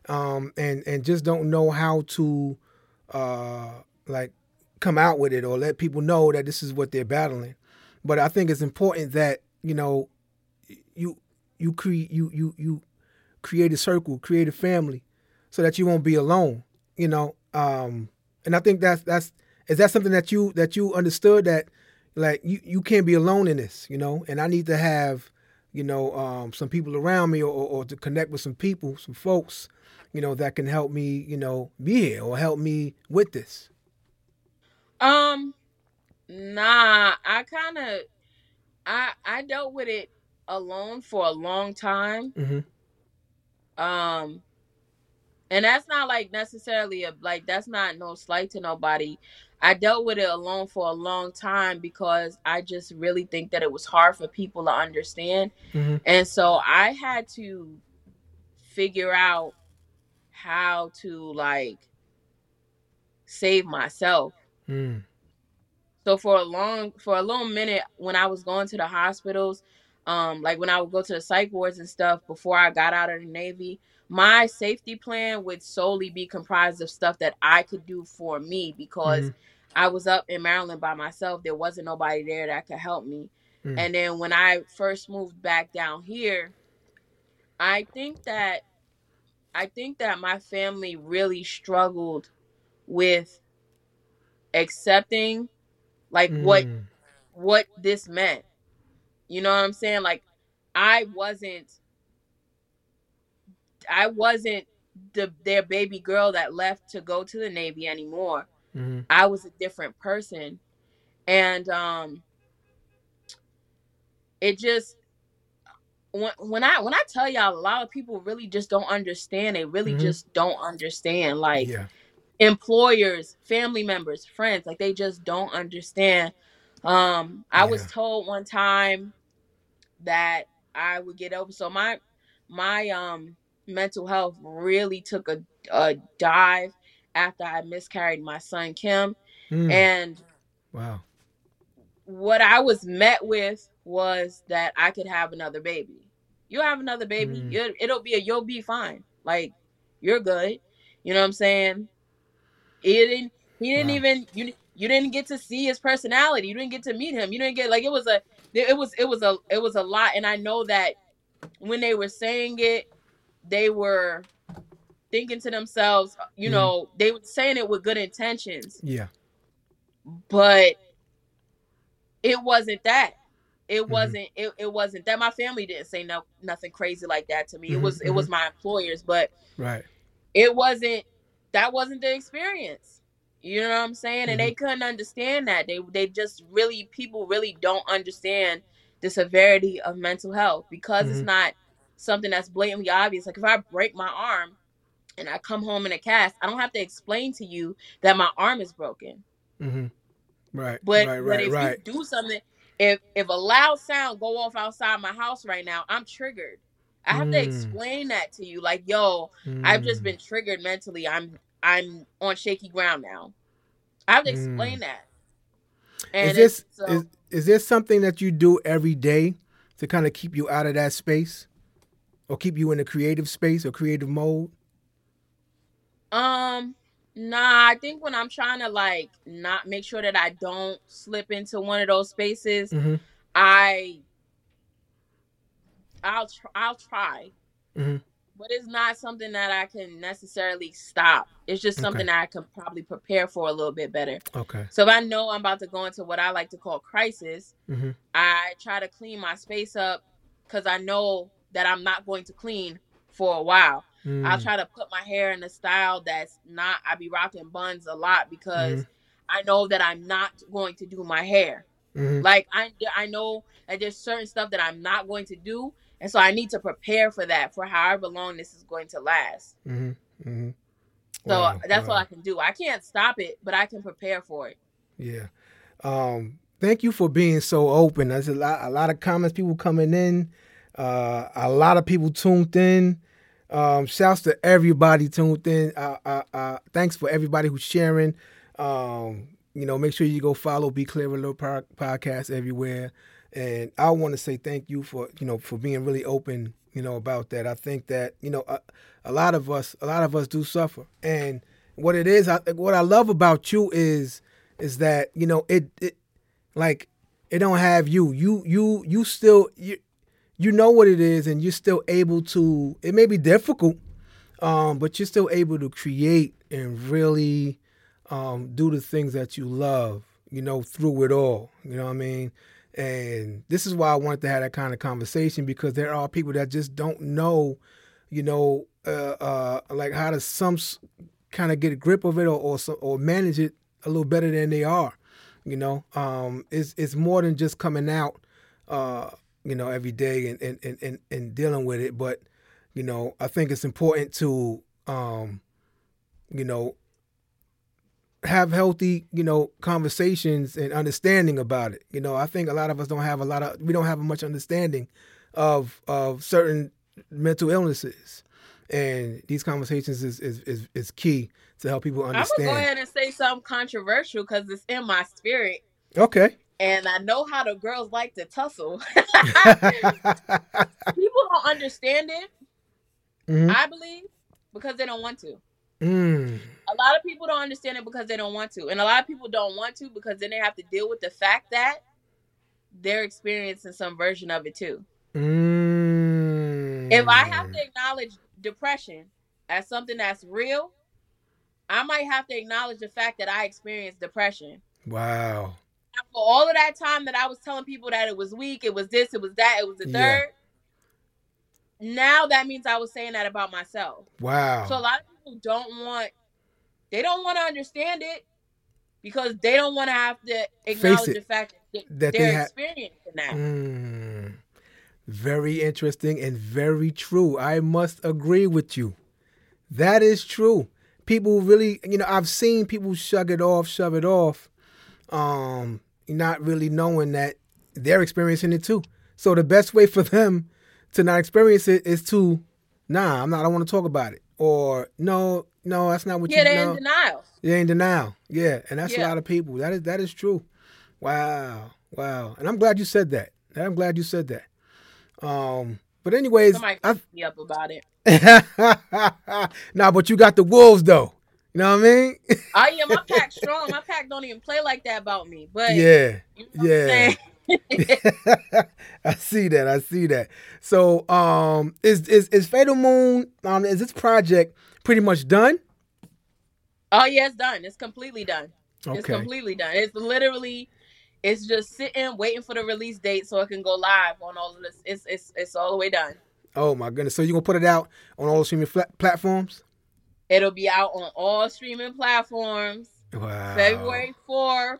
um, and and just don't know how to uh, like come out with it or let people know that this is what they're battling. But I think it's important that you know you you create you you you create a circle, create a family, so that you won't be alone. You know, um, and I think that's that's is that something that you that you understood that like you you can't be alone in this. You know, and I need to have you know um, some people around me or, or to connect with some people, some folks, you know, that can help me you know be here or help me with this. Um, nah, I kind of I I dealt with it alone for a long time. Mm-hmm. Um, and that's not like necessarily a like that's not no slight to nobody. I dealt with it alone for a long time because I just really think that it was hard for people to understand. Mm-hmm. And so I had to figure out how to like save myself. Mm. So for a long for a long minute when I was going to the hospitals, um, like when I would go to the psych wards and stuff before I got out of the Navy, my safety plan would solely be comprised of stuff that I could do for me because mm-hmm. I was up in Maryland by myself. There wasn't nobody there that could help me. Mm-hmm. And then when I first moved back down here, I think that I think that my family really struggled with accepting like mm. what what this meant you know what I'm saying? Like I wasn't I wasn't the their baby girl that left to go to the Navy anymore. Mm-hmm. I was a different person. And um it just when, when I when I tell y'all a lot of people really just don't understand. They really mm-hmm. just don't understand. Like yeah. employers, family members, friends, like they just don't understand. Um I yeah. was told one time that I would get over. So my my um mental health really took a, a dive after I miscarried my son Kim. Mm. And wow. What I was met with was that I could have another baby. You have another baby, mm. it'll be a you'll be fine. Like you're good. You know what I'm saying? He didn't he didn't wow. even you you didn't get to see his personality. You didn't get to meet him. You didn't get like it was a it was it was a it was a lot and i know that when they were saying it they were thinking to themselves you mm know they were saying it with good intentions yeah but it wasn't that it mm-hmm. wasn't it, it wasn't that my family didn't say no nothing crazy like that to me mm-hmm, it was mm-hmm. it was my employers but right it wasn't that wasn't the experience you know what I'm saying? Mm-hmm. And they mm-hmm. couldn't understand that. They they just really people really don't understand the severity of mental health because mm-hmm. it's not something that's blatantly obvious. Like if I break my arm, and I come home in a cast, I don't have to explain to you that my arm is broken. Mm-hmm. Right. But right, but right, if right. you do something, if if a loud sound go off outside my house right now, I'm triggered. I have to Mm. explain that to you, like, yo, I've just Mm. been triggered mentally. I'm I'm on shaky ground now. I have to Mm. explain that. And Is this so, is is this something that you do every day to kind of keep you out of that space, or keep you in a creative space or creative mode? Um nah, I think when I'm trying to like not make sure that I don't slip into one of those spaces, Mm-hmm. I I'll tr- I'll try. Mhm. But it's not something that I can necessarily stop. It's just Okay. something that I can probably prepare for a little bit better. Okay. So if I know I'm about to go into what I like to call crisis, Mm-hmm. I try to clean my space up because I know that I'm not going to clean for a while. Mm. I'll try to put my hair in a style that's not. I be rocking buns a lot because Mhm. I know that I'm not going to do my hair. Mm-hmm. Like I, I know that there's certain stuff that I'm not going to do, and so I need to prepare for that for however long this is going to last. Mm-hmm. Mm-hmm. So that's all I can do. I can't stop it, but I can prepare for it. Yeah. Um, thank you for being so open. There's a lot, a lot of comments, people coming in, uh, a lot of people tuned in. Um, shouts to everybody tuned in. Uh, uh, uh, thanks for everybody who's sharing. Um, you know, make sure you go follow Be Clear Alert podcast everywhere. And I want to say thank you for you know for being really open. You know about that. I think that you know a, a lot of us, a lot of us do suffer. And what it is, I, what I love about you is is that you know it it like it don't have you. You you you still you you know what it is, and you're still able to. It may be difficult, um, but you're still able to create and really um, do the things that you love. You know through it all. You know what I mean. And this is why I wanted to have that kind of conversation because there are people that just don't know, you know, uh, uh, like how to some kind of get a grip of it or, or or manage it a little better than they are. You know, um, it's it's more than just coming out, uh, you know, every day and and, and, and and dealing with it. But you know, I think it's important to, um, you know, have healthy, you know, conversations and understanding about it. You know, I think a lot of us don't have a lot of we don't have much understanding of of certain mental illnesses. And these conversations is is, is, is key to help people understand. I'm gonna go ahead and say something controversial because it's in my spirit, Okay. And I know how the girls like to tussle. People don't understand it. Mhm. I believe because they don't want to. Mm. A lot of people don't understand it because they don't want to, and a lot of people don't want to because then they have to deal with the fact that they're experiencing some version of it too. Mm. If I have to acknowledge depression as something that's real, I might have to acknowledge the fact that I experienced depression. Wow. For all of that time that I was telling people that it was weak, it was this, it was that, it was the Yeah. third. Now that means I was saying that about myself. Wow. So a lot of people don't want, they don't want to understand it because they don't want to have to acknowledge the fact that, that they're they ha- experiencing that. Mm. Very interesting and very true. I must agree with you. That is true. People really, you know, I've seen people shrug it off, shove it off, um, not really knowing that they're experiencing it too. So the best way for them to not experience it is to, nah, I'm not. I don't want to talk about it, or no, no, that's not what Yeah, you they're know. in denial. You're in denial. Yeah, and that's a lot of people. That is that is true. Wow, wow. And I'm glad you said that. I'm glad you said that. Um, but anyways, Somebody I, me up about it. nah, but you got the wolves though. You know what I mean? Oh yeah, my pack strong. My pack don't even play like that about me. But yeah, you know yeah. I see that. I see that. So, um, is is is Fatal Moon? Um, is this project pretty much done? Oh yeah, it's done. It's completely done. It's completely done. It's literally, it's just sitting, waiting for the release date so it can go live on all of this. It's it's it's all the way done. Oh my goodness. So you gonna put it out on all the streaming platforms? It'll be out on all streaming platforms. Wow. February 4th,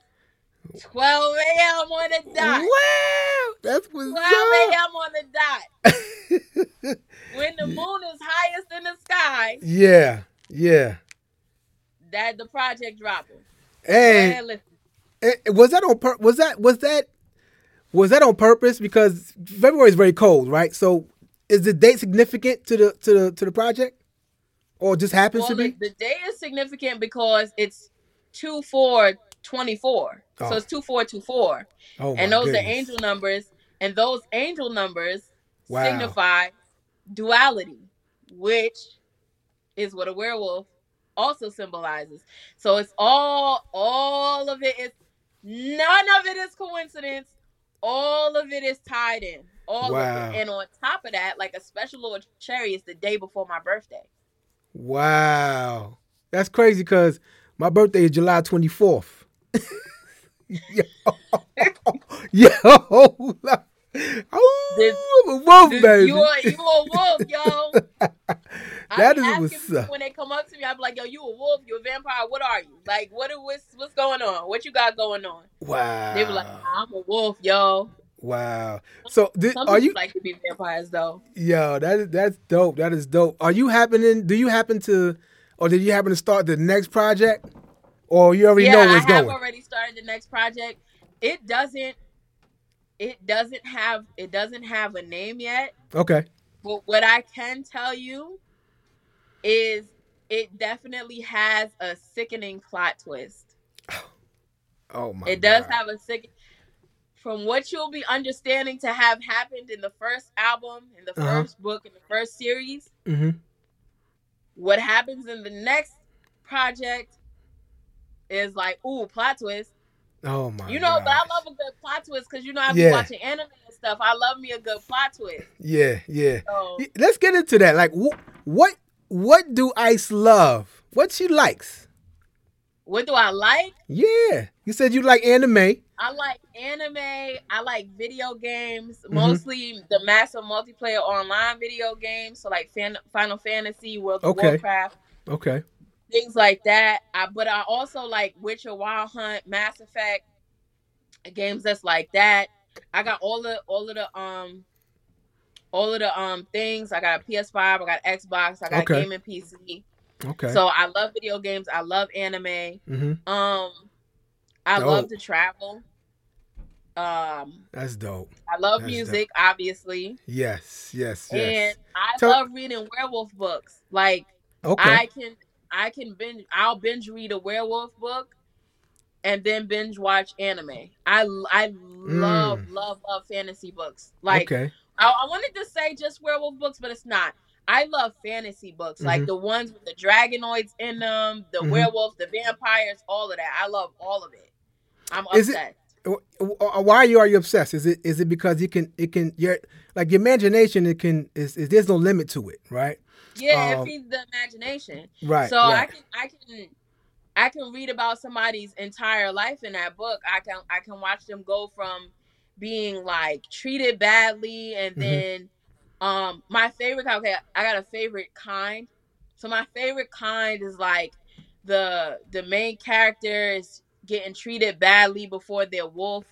12 a.m. on the dot. Wow, that's what's 12 a.m. on the dot. When the moon is highest in the sky, Yeah, yeah. That the project dropping. Hey, eh, was that on pur- was that was that was that on purpose? Because February is very cold, right? So is the date significant to the to the to the project, or just happens well, to be? The, the date is significant because it's two four twenty four. Oh. So it's two four two four. Oh, and those goodness. are angel numbers, and those angel numbers wow. signify duality, which is what a werewolf also symbolizes. So it's all all of it is none of it is coincidence. All of it is tied in. All wow. of it. And on top of that, like a special little cherry is the day before my birthday. Wow. That's crazy because my birthday is July 24th. yo, yo, Oh, I'm a wolf, baby. You a, you a wolf, yo. that is what's up. When they come up to me, I'm like, yo, you a wolf? You a vampire? What are you? Like, what what's what's going on? What you got going on? Wow. They were like, I'm a wolf, yo. Wow. So did, are you like to be vampires though? Yo, that is that's dope. That is dope. Are you happening? Do you happen to, or did you happen to start the next project, or you already yeah, know where it's going? Yeah, I have already started the next project. It doesn't it doesn't have it doesn't have a name yet. Okay. But what I can tell you is it definitely has a sickening plot twist. Oh my! It does have a sick. From what you'll be understanding to have happened in the first album, in the uh-huh. first book, in the first series, mm-hmm. what happens in the next project is like, ooh, plot twist. Oh my! You know, gosh. but I love a good plot twist because you know I've been watching anime and stuff. I love me a good plot twist. Yeah, yeah. So, Let's get into that. Like, wh- what what do Ice love? What she likes? What do I like? Yeah, you said you like anime. I like anime. I like video games, mm-hmm. mostly the massive multiplayer online video games. So like Fan- Final Fantasy, World of okay. Warcraft. Okay things like that. I, but I also like Witcher, Wild Hunt, Mass Effect, games that's like that. I got all the all of the um all of the um things. I got a PS5, I got Xbox, I got okay. gaming PC. Okay. So I love video games. I love anime. Mm-hmm. Um, I dope. love to travel. Um, that's dope. I love that's music, dope. obviously. Yes, yes, yes. And I Tell- love reading werewolf books. Like, okay. I can I can binge. I'll binge read a werewolf book, and then binge watch anime. I I love mm. love love fantasy books. Like okay. I, I, wanted to say just werewolf books, but it's not. I love fantasy books, mm-hmm. like the ones with the dragonoids in them, the mm-hmm. werewolves, the vampires, all of that. I love all of it. I'm Is obsessed. It, why are you are you obsessed? Is it is it because you can it can your like your imagination it can is, is there's no limit to it, right? Yeah, um, it feeds the imagination. Right. So right. I can I can I can read about somebody's entire life in that book. I can I can watch them go from being like treated badly and mm-hmm. then um my favorite okay, I got a favorite kind. So my favorite kind is like the the main character is getting treated badly before their wolf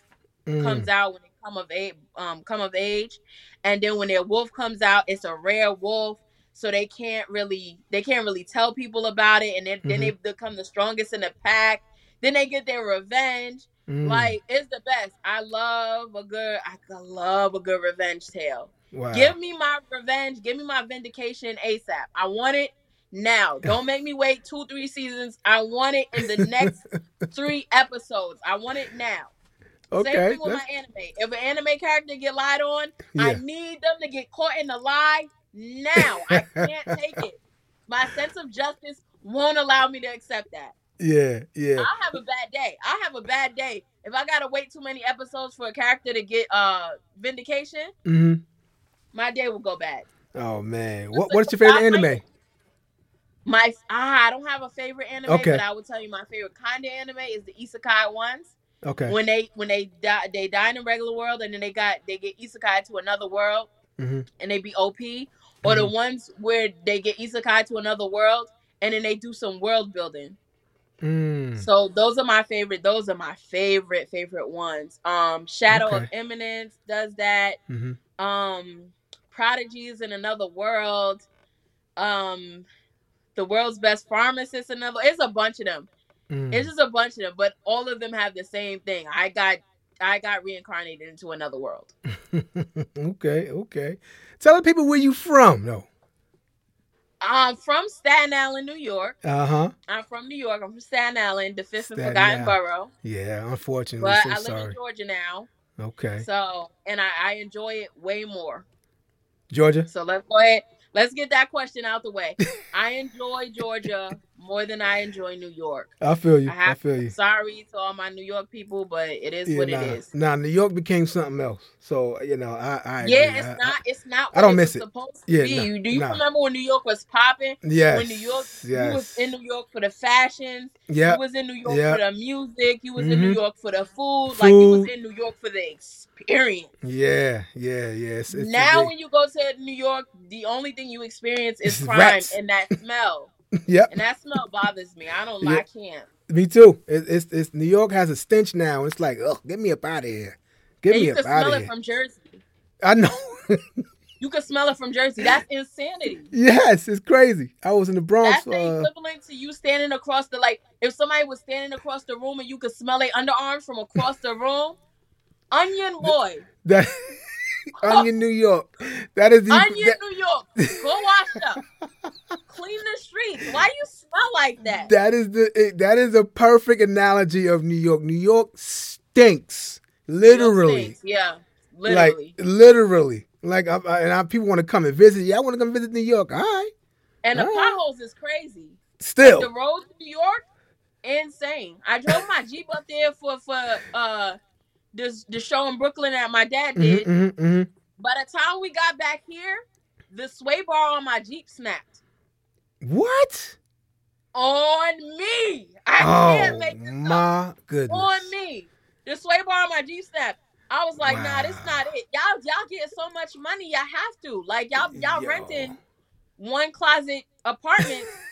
mm. comes out when they come of age um come of age. And then when their wolf comes out it's a rare wolf so they can't really they can't really tell people about it. And then, mm-hmm. then they become the strongest in the pack. Then they get their revenge. Mm. like it's the best. I love a good i love a good revenge tale. Wow. give me my revenge. Give me my vindication asap i want it now don't make me wait two three seasons i want it in the next three episodes i want it now Okay. Same thing with That's... my anime. If an anime character get lied on, yeah. I need them to get caught in the lie now. I can't take it. My sense of justice won't allow me to accept that. Yeah, yeah. I have a bad day. I have a bad day. If I gotta wait too many episodes for a character to get uh vindication, mm-hmm. my day will go bad. Oh man, what what's your favorite anime? My ah, I don't have a favorite anime, okay. but I will tell you my favorite kind of anime is the isekai ones. Okay. When they when they die they die in a regular world and then they got they get isekai to another world mm-hmm. and they be OP or the mm-hmm. ones where they get isekai to another world and then they do some world building. Mm. So those are my favorite. Those are my favorite favorite ones. Um, Shadow okay. of Eminence does that. Mm-hmm. Um, Prodigies in Another World. Um, the world's best pharmacist. Another, it's a bunch of them. Mm. It's just a bunch of them, but all of them have the same thing. I got I got reincarnated into another world. okay, okay. Tell the people where you from, though. I'm from Staten Island, New York. Uh huh. I'm from New York. I'm from Staten Island, the fifth and forgotten borough. Yeah, unfortunately. But so I live sorry. in Georgia now. Okay. So, and I, I enjoy it way more. Georgia. So let's go ahead. Let's get that question out the way. I enjoy Georgia more than I enjoy New York. I feel you. I, I feel you. Sorry to all my New York people, but it is yeah, what nah, it is. Now nah, New York became something else. So you know, I, I yeah, agree. it's I, not. It's not. I don't miss it. Supposed to yeah, be. Nah, Do you remember when New York was popping? Yes. When New York, yes. you was in New York for the fashions. Yeah. You was in New York yep. for the music. You was mm-hmm. in New York for the food. food. Like you was in New York for the experience. Yeah, yeah, yeah. It's, it's now, when you go to New York, the only thing you experience is crime rats. and that smell. Yep. And that smell bothers me. I don't. I can't. Me too. It, it's it's New York has a stench now. It's like, oh, get me up out of here. Get and me you up can smell it from Jersey. I know. you can smell it from Jersey. That's insanity. Yes, it's crazy. I was in the Bronx. That's the uh, equivalent to you standing across the like. If somebody was standing across the room and you could smell their underarms from across the room, onion boy. That. Onion, New York. That is the Onion, that, New York. Go wash up. Clean the streets. Why you smell like that? That is the that is a perfect analogy of New York. New York stinks, literally. Stinks. Yeah, literally. Like literally. Like I, I, and I, people want to come and visit. Yeah, I want to come visit New York. All right. And the All potholes is crazy. Still, like the roads in New York, insane. I drove my Jeep up there for for uh this the show in Brooklyn that my dad did. Mm-hmm, mm-hmm. By the time we got back here, the sway bar on my Jeep snapped. What? On me. I oh, can't make this my up. goodness. On me. The sway bar on my Jeep snapped. I was like, wow. nah, this not it. Y'all, y'all get so much money, y'all have to. Like y'all, y'all Yo. renting one closet apartment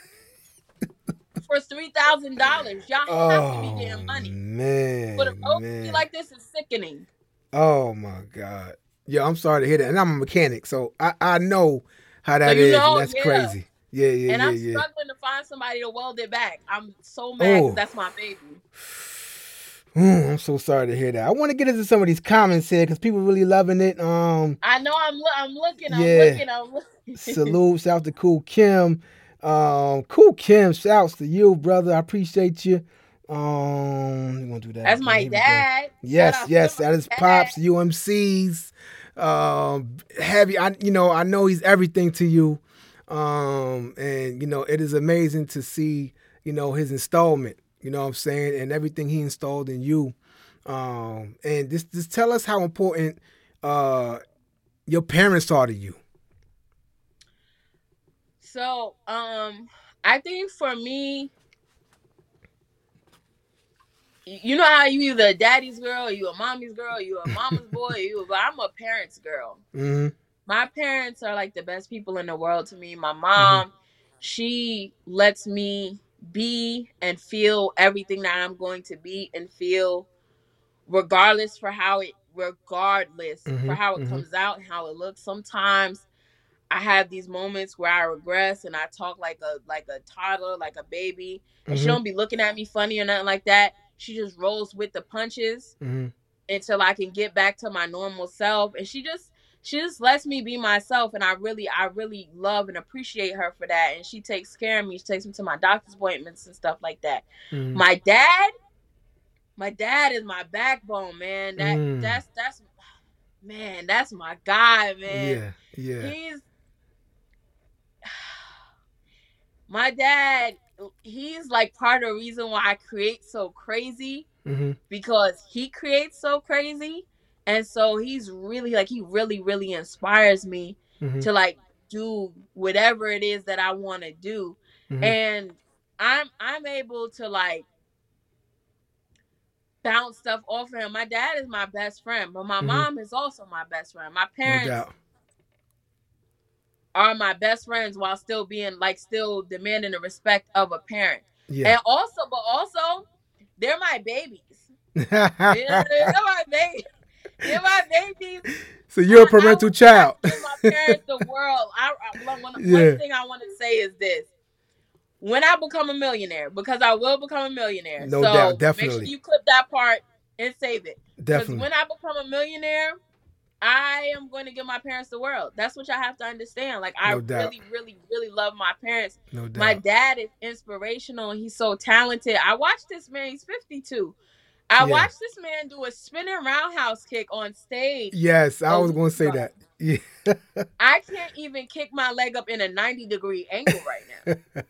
for three thousand dollars. Y'all oh, have to be getting money. Man, But a road like this is sickening. Oh my god. Yeah, I'm sorry to hear that. And I'm a mechanic, so I, I know how that So is, know, and that's yeah. crazy. Yeah, yeah, and yeah, I'm yeah. struggling to find somebody to weld it back. I'm so mad Oh. that's my baby. Mm, I'm so sorry to hear that. I want to get into some of these comments here because people are really loving it. Um, I know I'm lo- I'm looking, I'm Yeah. looking, I'm looking. salute, shout to Kool Kim. Um, Kool Kim, shouts to you, brother. I appreciate you. Um, you want to do that? That's again. my Here we go. dad. Yes, yes, that is dad. pops, UMCs. Um, heavy. I, you know, I know he's everything to you. Um, and you know, it is amazing to see, you know, his installment. You know what I'm saying, and everything he installed in you. Um, and just just tell us how important uh your parents are to you. So, um, I think for me, you know how you either a daddy's girl, you a mommy's girl, you a mama's boy, you. But I'm a parent's girl. hmm My parents are like the best people in the world to me. My mom, she lets me be and feel everything that I'm going to be and feel, regardless for how it, regardless for Mhm, how it mhm. comes out and how it looks. Sometimes I have these moments where I regress and I talk like a like a toddler, like a baby, and she Mhm. don't be looking at me funny or nothing like that. She just rolls with the punches hmm until I can get back to my normal self. And she just she just lets me be myself and I really I really love and appreciate her for that. And she takes care of me. She takes me to my doctor's appointments and stuff like that. hmm My dad, my dad is my backbone, man. That Mm. that's that's man, that's my guy, man. Yeah, yeah. He's my dad he's like part of the reason why I create so crazy hmm because he creates so crazy and so he's really like he really really inspires me hmm to like do whatever it is that I want to do Mhm. and I'm I'm able to like bounce stuff off of him. My dad is my best friend, but my Mhm. mom is also my best friend. My parents doubt. Are my best friends while still being like still demanding the respect of a parent. Yeah. And also, but also, they're my babies. They're, they're my babies. They're my babies. so you're a parental child. My parents the world. I, I one, Yeah. one thing I want to say is this: when I become a millionaire, because I will become a millionaire. No so doubt, definitely. Make sure you clip that part and save it. Because Definitely. when I become a millionaire, I am going to give my parents the world. That's what y'all have to understand. Like I No really, really, really love my parents. no doubt. My dad is inspirational and he's so talented. I watched this man, he's 52. I Yeah. watched this man do a spinning roundhouse kick on stage. yes, I Oh, was going to say that. Yeah. I can't even kick my leg up in a 90 degree angle right now.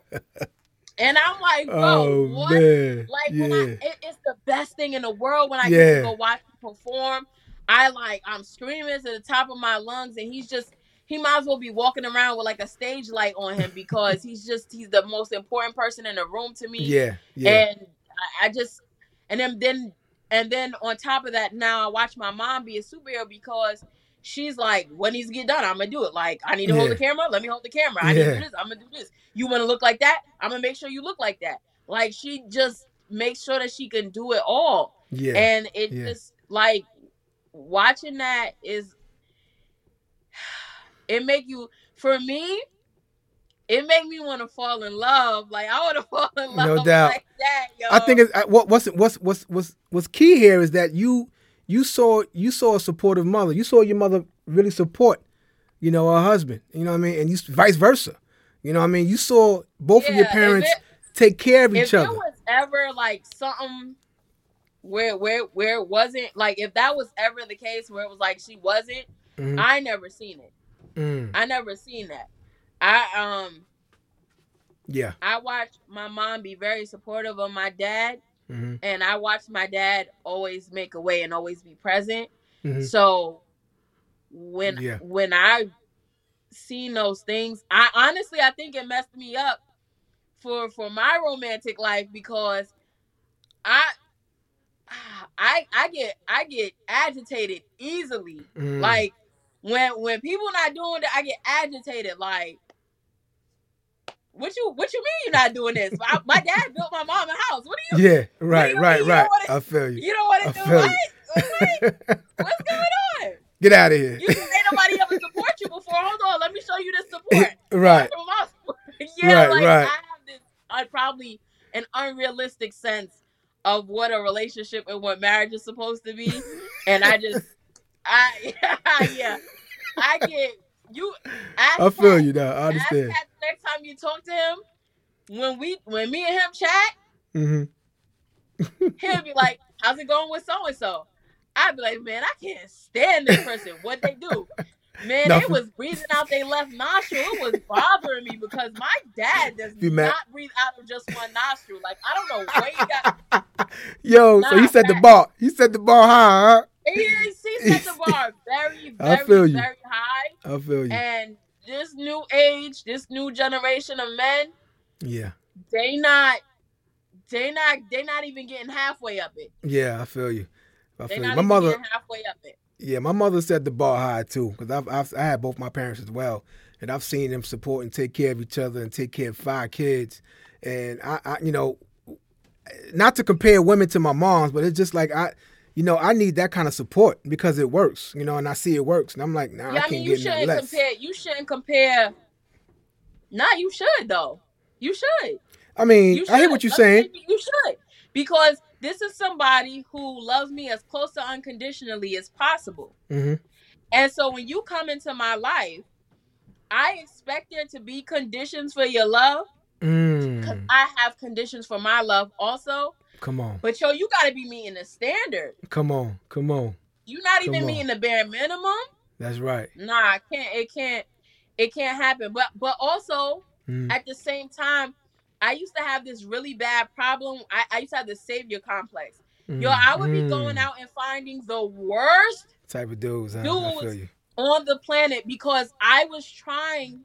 and I'm like, bro, oh what? man. Like yeah. when I, it, it's the best thing in the world when I get to go watch him perform. I like I'm screaming to the top of my lungs, and he's just he might as well be walking around with like a stage light on him because he's just he's the most important person in the room to me. yeah. Yeah. And I, I just and then then and then on top of that, now I watch my mom be a superhero because she's like, when he's get done, I'm gonna do it. Like I need to hold the camera. Let me hold the camera. I need to Yeah. do this. I'm gonna do this. You want to look like that? I'm gonna make sure you look like that. Like she just makes sure that she can do it all, yeah. and it Yeah. just like watching that is it make you for me. It make me want to fall in love. Like I want to fall in love. No doubt. like that, yo. I think it's I- what what's what's what's what's what's key here is that you you saw you saw a supportive mother. You saw your mother really support, you know, her husband. You know what I mean, and you vice versa. You know what I mean. You saw both of your parents it- take care of if each there other. was ever like something where where where it wasn't like if that was ever the case where it was like she wasn't, Mhm. I never seen it. Mm, I never seen that. I um yeah. I watched my mom be very supportive of my dad, hmm and I watched my dad always make a way and always be present. hmm So when Yeah. when I seen those things, I honestly I think it messed me up for for my romantic life because I I I get I get agitated easily. Mm-hmm. Like when when people not doing it, I get agitated. Like what you what you mean you're not doing this? I, my dad built my mom a house. What do you yeah. Right. you Right. mean Right. wanna- I feel you. you don't want I to do what? What? What's going on? Get out of here. You ain't nobody ever support you before. Hold on, let me show you this support. right. Yeah, Right, like right. I have this uh, probably an unrealistic sense of what a relationship and what marriage is supposed to be, and I just, I yeah, I get you. Ask I feel Pat- you now. I understand. Pat next time you talk to him, when we when me and him chat, hmm he'll be like, "How's it going with so and so?" I'd be like, "Man, I can't stand this person. What they do?" Man, No. they was breathing out their left nostril. It was bothering me because my dad does You mad? not breathe out of just one nostril. Like I don't know where he got. Yo, so he set the bar. He set the bar high. Huh? He, he set the bar very, I very, feel you. very high. I feel you. And this new age, this new generation of men, Yeah. they not, they not, they not even getting halfway up it. Yeah. I feel you. I They feel you. My mother. getting halfway up it. Yeah, my mother set the bar high too, because I've, I've I had both my parents as well, and I've seen them support and take care of each other and take care of five kids, and I, I you know, not to compare women to my moms, but it's just like I, you know, I need that kind of support because it works, you know, and I see it works, and I'm like, nah, Yeah, I I can't mean, you get shouldn't less. compare. You shouldn't compare. Nah, you should though. You should. I mean, You should. I hear what you're Let saying. You you should because this is somebody who loves me as close to unconditionally as possible. hmm And so when you come into my life, I expect there to be conditions for your love Mm, I have conditions for my love also. come on, But yo, you got to be meeting the standard. come on, come on. You're not Come even on. meeting the bare minimum. That's right. Nah, it can't. It can't. It can't happen. But but also Mm, at the same time, I used to have this really bad problem. I, I used to have this savior complex. Yo, mm, I would be mm. going out and finding the worst type of dudes. Huh? Dudes. on the planet because I was trying,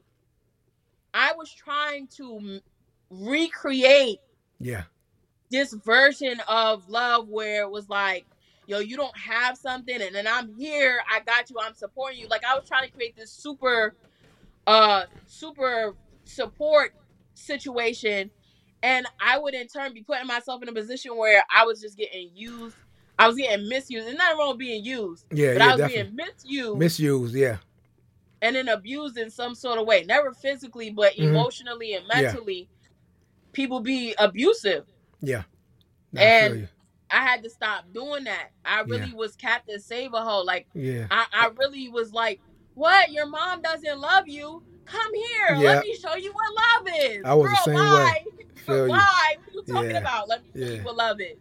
I was trying to recreate Yeah. this version of love where it was like, yo, you don't have something, and then I'm here, I got you, I'm supporting you. Like I was trying to create this super, uh, super support situation, and I would in turn be putting myself in a position where I was just getting used. I was getting misused. There's nothing wrong with being used, Yeah. but yeah. I was Definitely. being misused Misused. Yeah. and then abused in some sort of way. Never physically, but Mhm. emotionally and Yeah. mentally. people be abusive. Yeah. I And. I had to stop doing that. I really was Captain Save a Hoe. Like Yeah. I, I really was like, "What? Your mom doesn't love you? Come here. Yeah. Let me show you what love is." I was the Girl, same way. why? Feel you. why? What you talking Yeah. about? Let me show Yeah. you what love is.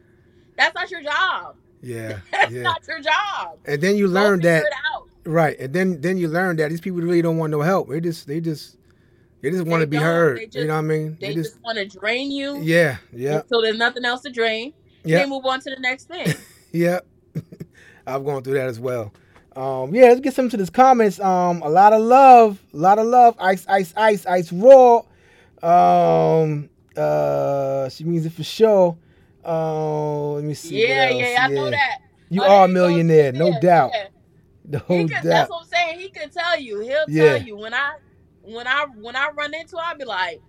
That's not your job. Yeah. That's Yeah. not your job. And then you learn that right. And then then you learn that these people really don't want no help. They just they just they just want to be heard. They you know what I mean? They just want to drain you. Yeah. Yeah. So there's nothing else to drain. Yeah. They move on to the next thing. Yeah, I've gone through that as well. Um, yeah, let's get some to this comments. Um, a lot of love, a lot of love. Ice, ice, ice, ice, raw. Um, uh, she means it for sure. Uh, let me see. yeah, else. yeah, I know that. You Oh, are a there you go. millionaire, no Yeah, doubt, yeah. no He could, doubt. that's what I'm saying. He can tell you. He'll Yeah. tell you when I when I when I run into, I'll be like,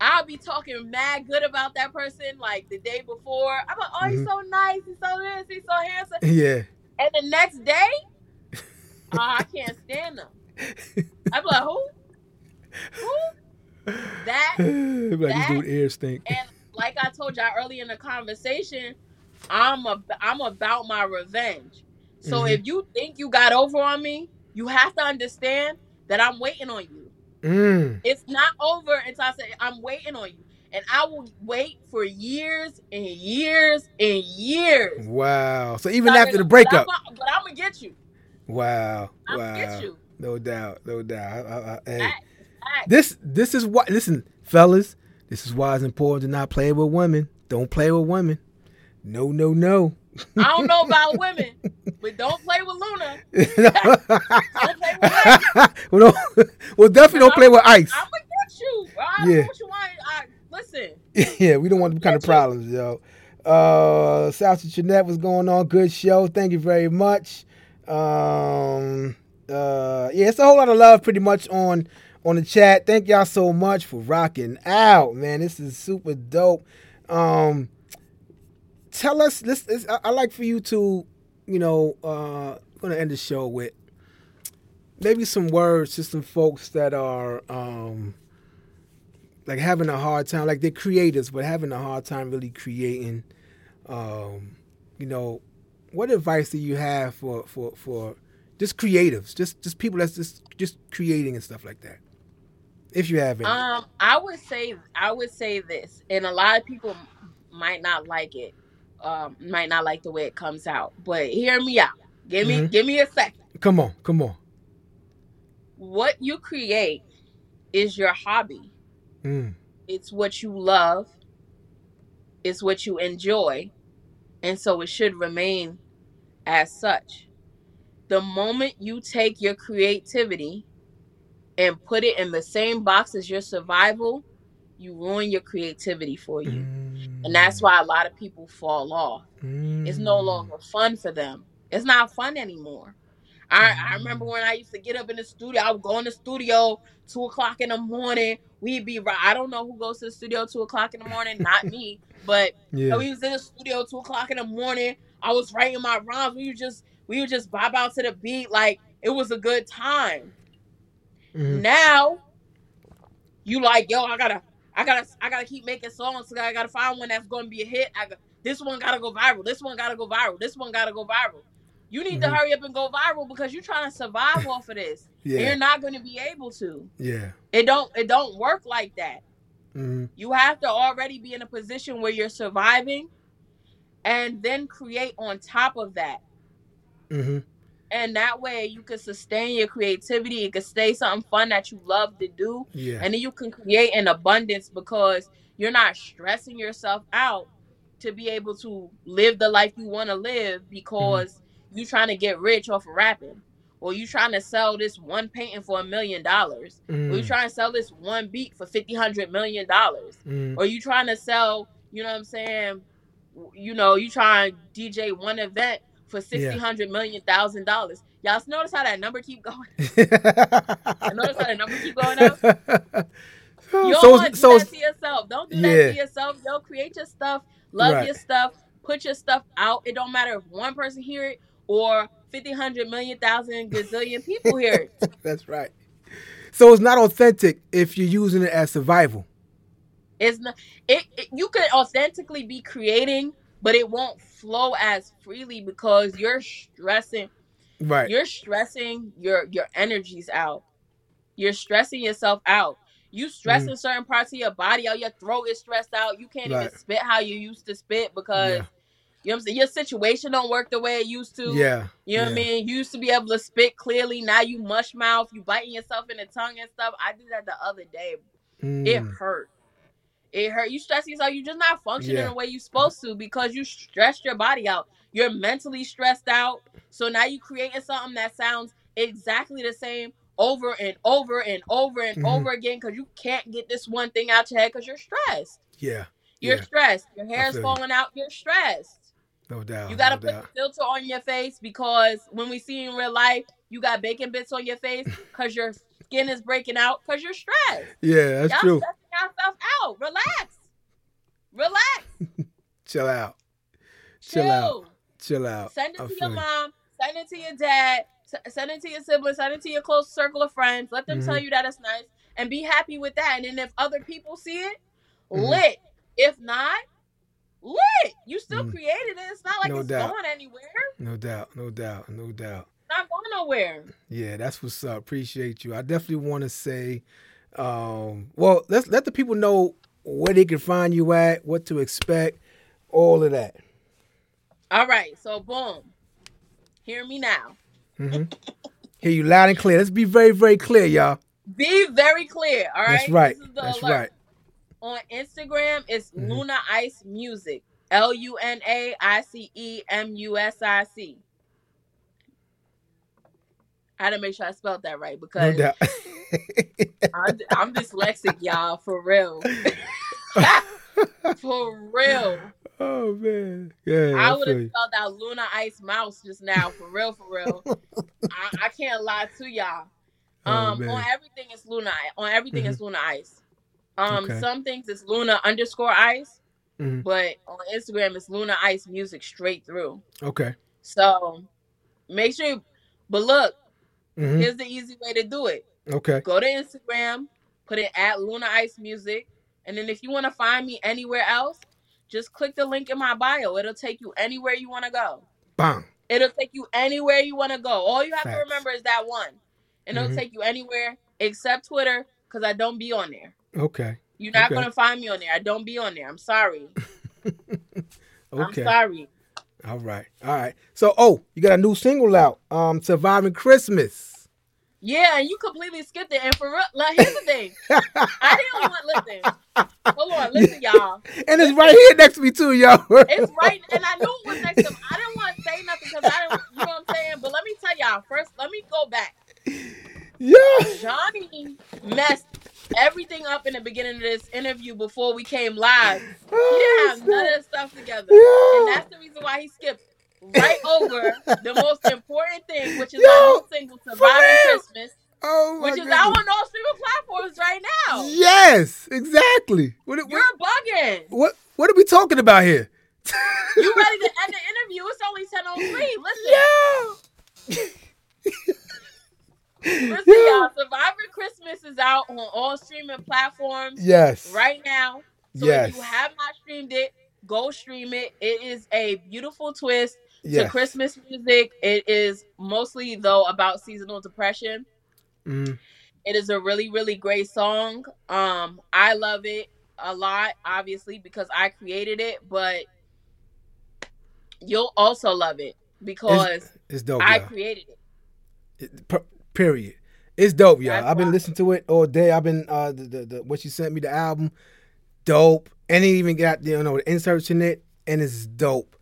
I'll be talking mad good about that person like the day before. I'm like, oh, he's Mhm. so nice, he's so this, he's so handsome. Yeah, And the next day, oh, I can't stand them. I'm like, who? Who? That like that- dude ears stink. and like I told y'all earlier in the conversation, I'm a, I'm about my revenge. So Mhm. if you think you got over on me, you have to understand that I'm waiting on you. Mm, It's not over until I say I'm waiting on you, and I will wait for years and years and years. wow. So even after the breakup, but I'm, but I'm gonna get you. wow, I'm gonna wow. get you. No doubt, no doubt. I, I, I, hey. This this is why listen, fellas, this is why it's important to not play with women. Don't play with women. No, no, no. I don't know about women, but don't play with Luna. Don't play with her. well, no, well, definitely don't play with ice. I'm gonna get you. I Yeah. Listen. yeah, we don't want them kind of problems, yo. Uh South Jeanette was going on. Good show. Thank you very much. Um uh yeah, it's a whole lot of love pretty much on on the chat. Thank y'all so much for rocking out, man. This is super dope. Um tell us this is I, I like for you to, you know, uh gonna end the show with maybe some words to some folks that are um like having a hard time like they're creators but having a hard time really creating um you know what advice do you have for for for just creatives just just people that's just just creating and stuff like that if you have any Um, I would say I would say this, and a lot of people might not like it. Um, might not like the way it comes out, but hear me out. Give me Mhm. give me a second. come on come on What you create is your hobby. Mm. It's what you love. It's what you enjoy, and so it should remain as such. The moment you take your creativity and put it in the same box as your survival, you ruin your creativity for you. And that's why a lot of people fall off. It's no Mm. longer fun for them. It's not fun anymore. I, I remember when I used to get up in the studio, I would go in the studio two o'clock in the morning. We'd be right. I don't know who goes to the studio two o'clock in the morning, not me. But you yeah know, we was in the studio two o'clock in the morning. I was writing my rhymes. We would just we would just vibe out to the beat like it was a good time. Mhm. Now you like, yo, I gotta, I gotta, I gotta keep making songs. I gotta find one that's gonna be a hit. I got, this one gotta go viral. This one gotta go viral. This one gotta go viral. You need Mhm. to hurry up and go viral because you're trying to survive off of this. And yeah you're not gonna be able to. yeah It don't, it don't work like that. Mm-hmm. You have to already be in a position where you're surviving, and then create on top of that. Mm-hmm. And that way you can sustain your creativity. It can stay something fun that you love to do. yeah and then you can create an abundance because you're not stressing yourself out to be able to live the life you want to live because you trying to get rich off of rapping or you trying to sell this one painting for a million dollars or you Mm, trying to sell this one beat for 50 hundred million dollars mm. or you trying to sell you know what i'm saying you know you trying to dj one event for 60 Yeah. hundred million thousand dollars y'all notice how that number keep going I notice how that number keep going up You don't so want to do so that to yourself. Don't do Yeah. that to yourself. Yo, create your stuff. Love Right. your stuff. Put your stuff out. It don't matter if one person hear it or 50, 100 million, thousand, gazillion people hear it. That's right. So it's not authentic if you're using it as survival. It's not it, it you could authentically be creating, but it won't flow as freely because you're stressing Right. you're stressing your your energies out. You're stressing yourself out. You stressing mm. certain parts of your body out. Your throat is stressed out. You can't Right. even spit how you used to spit because Yeah. You know what I'm saying. Your situation don't work the way it used to. Yeah. You know what I mean? You used to be able to spit clearly. Now you mush mouth. You biting yourself in the tongue and stuff. I did that the other day. It Mm. hurt. It hurt. You stress yourself. You're just not functioning Yeah. the way you're supposed to because you stressed your body out. You're mentally stressed out. So now you creating something that sounds exactly the same over and over and over and Mhm. over again because you can't get this one thing out your head because you're stressed. Yeah. You're Yeah. stressed. Your hair's feel you. falling out. You're stressed. No doubt. You gotta no put doubt. a filter on your face because when we see in real life, you got bacon bits on your face because your skin is breaking out because you're stressed. Yeah, that's Y'all true. stressing yourself out. Relax. Relax. Chill out. Chill. Chill out. Chill out. Send it I to your mom. Send it to your dad. Send it to your siblings. Send it to your close circle of friends. Let them tell Mhm. you that it's nice and be happy with that. And then if other people see it, Mhm. lit. If not, lit. You still Mhm. created it. It's not like No it's doubt. going anywhere. No doubt. No doubt. No doubt. It's not going nowhere. Yeah, that's what's up. Appreciate you. I definitely want to say, um, well, let's let the people know where they can find you at, what to expect, all of that. All right. So boom. Hear me now. hmm Hear you loud and clear. Let's be very, very clear, y'all. Be very clear. All right. That's right. This is the That's alert. right. On Instagram, it's Mhm. Luna Ice Music. L U N A I C E M U S I C. I had to make sure I spelled that right because doubt. I'm, I'm dyslexic, y'all, for real. for real. oh man, yeah. I would have spelled out Luna Ice Mouse just now, for real, for real. I, I can't lie to y'all. Oh, Um, man. on everything it's Luna. On everything it's Luna Ice. Um, Okay. some things it's Luna underscore Ice, Mhm. but on Instagram it's Luna Ice Music straight through. Okay. So make sure. You, but look, hmm here's the easy way to do it. Okay. Go to Instagram, put it at Luna Ice Music, and then if you want to find me anywhere else, just click the link in my bio. It'll take you anywhere you want to go. Bang. It'll take you anywhere you want to go. All you have to remember is that one, and it'll Mhm. take you anywhere except Twitter, because I don't be on there. Okay. You're not Okay. gonna find me on there. I don't be on there. I'm sorry. okay. I'm sorry. All right. All right. So, oh, you got a new single out. Um, "Surviving Christmas." Yeah, and you completely skipped it. And for real, like, here's the thing. I didn't want listen. Hold on, listen, y'all. and it's right here next to me too, yo. It's right, and I knew it was next to him. I didn't want to say nothing because I didn't, you know what I'm saying. But let me tell y'all first. Let me go back. yeah. Johnny messed everything up in the beginning of this interview before we came live. He didn't have none of this stuff together, and that's the reason why he skipped right over the most important thing, which is Yo, our new single "Surviving? Christmas," oh which is out on all streaming platforms right now. Yes, exactly. What, what, You're bugging. what what are we talking about here? You ready to end the interview? It's only ten oh three. Listen, Yeah. listen, Yeah. y'all. Survivor Christmas is out on all streaming platforms Yes. right now. So yes. if you have not streamed it, go stream it. It is a beautiful twist yes. to Christmas music. It is mostly though about seasonal depression. Mhm. It is a really, really great song. Um, I love it a lot, obviously, because I created it, but you'll also love it because It's dope. I y'all. created it. It- per- period. It's dope, y'all. That's I've been listening to it all day. I've been uh the, the, the what you sent me the album, dope, and it even got you know the inserts in it, and it's dope.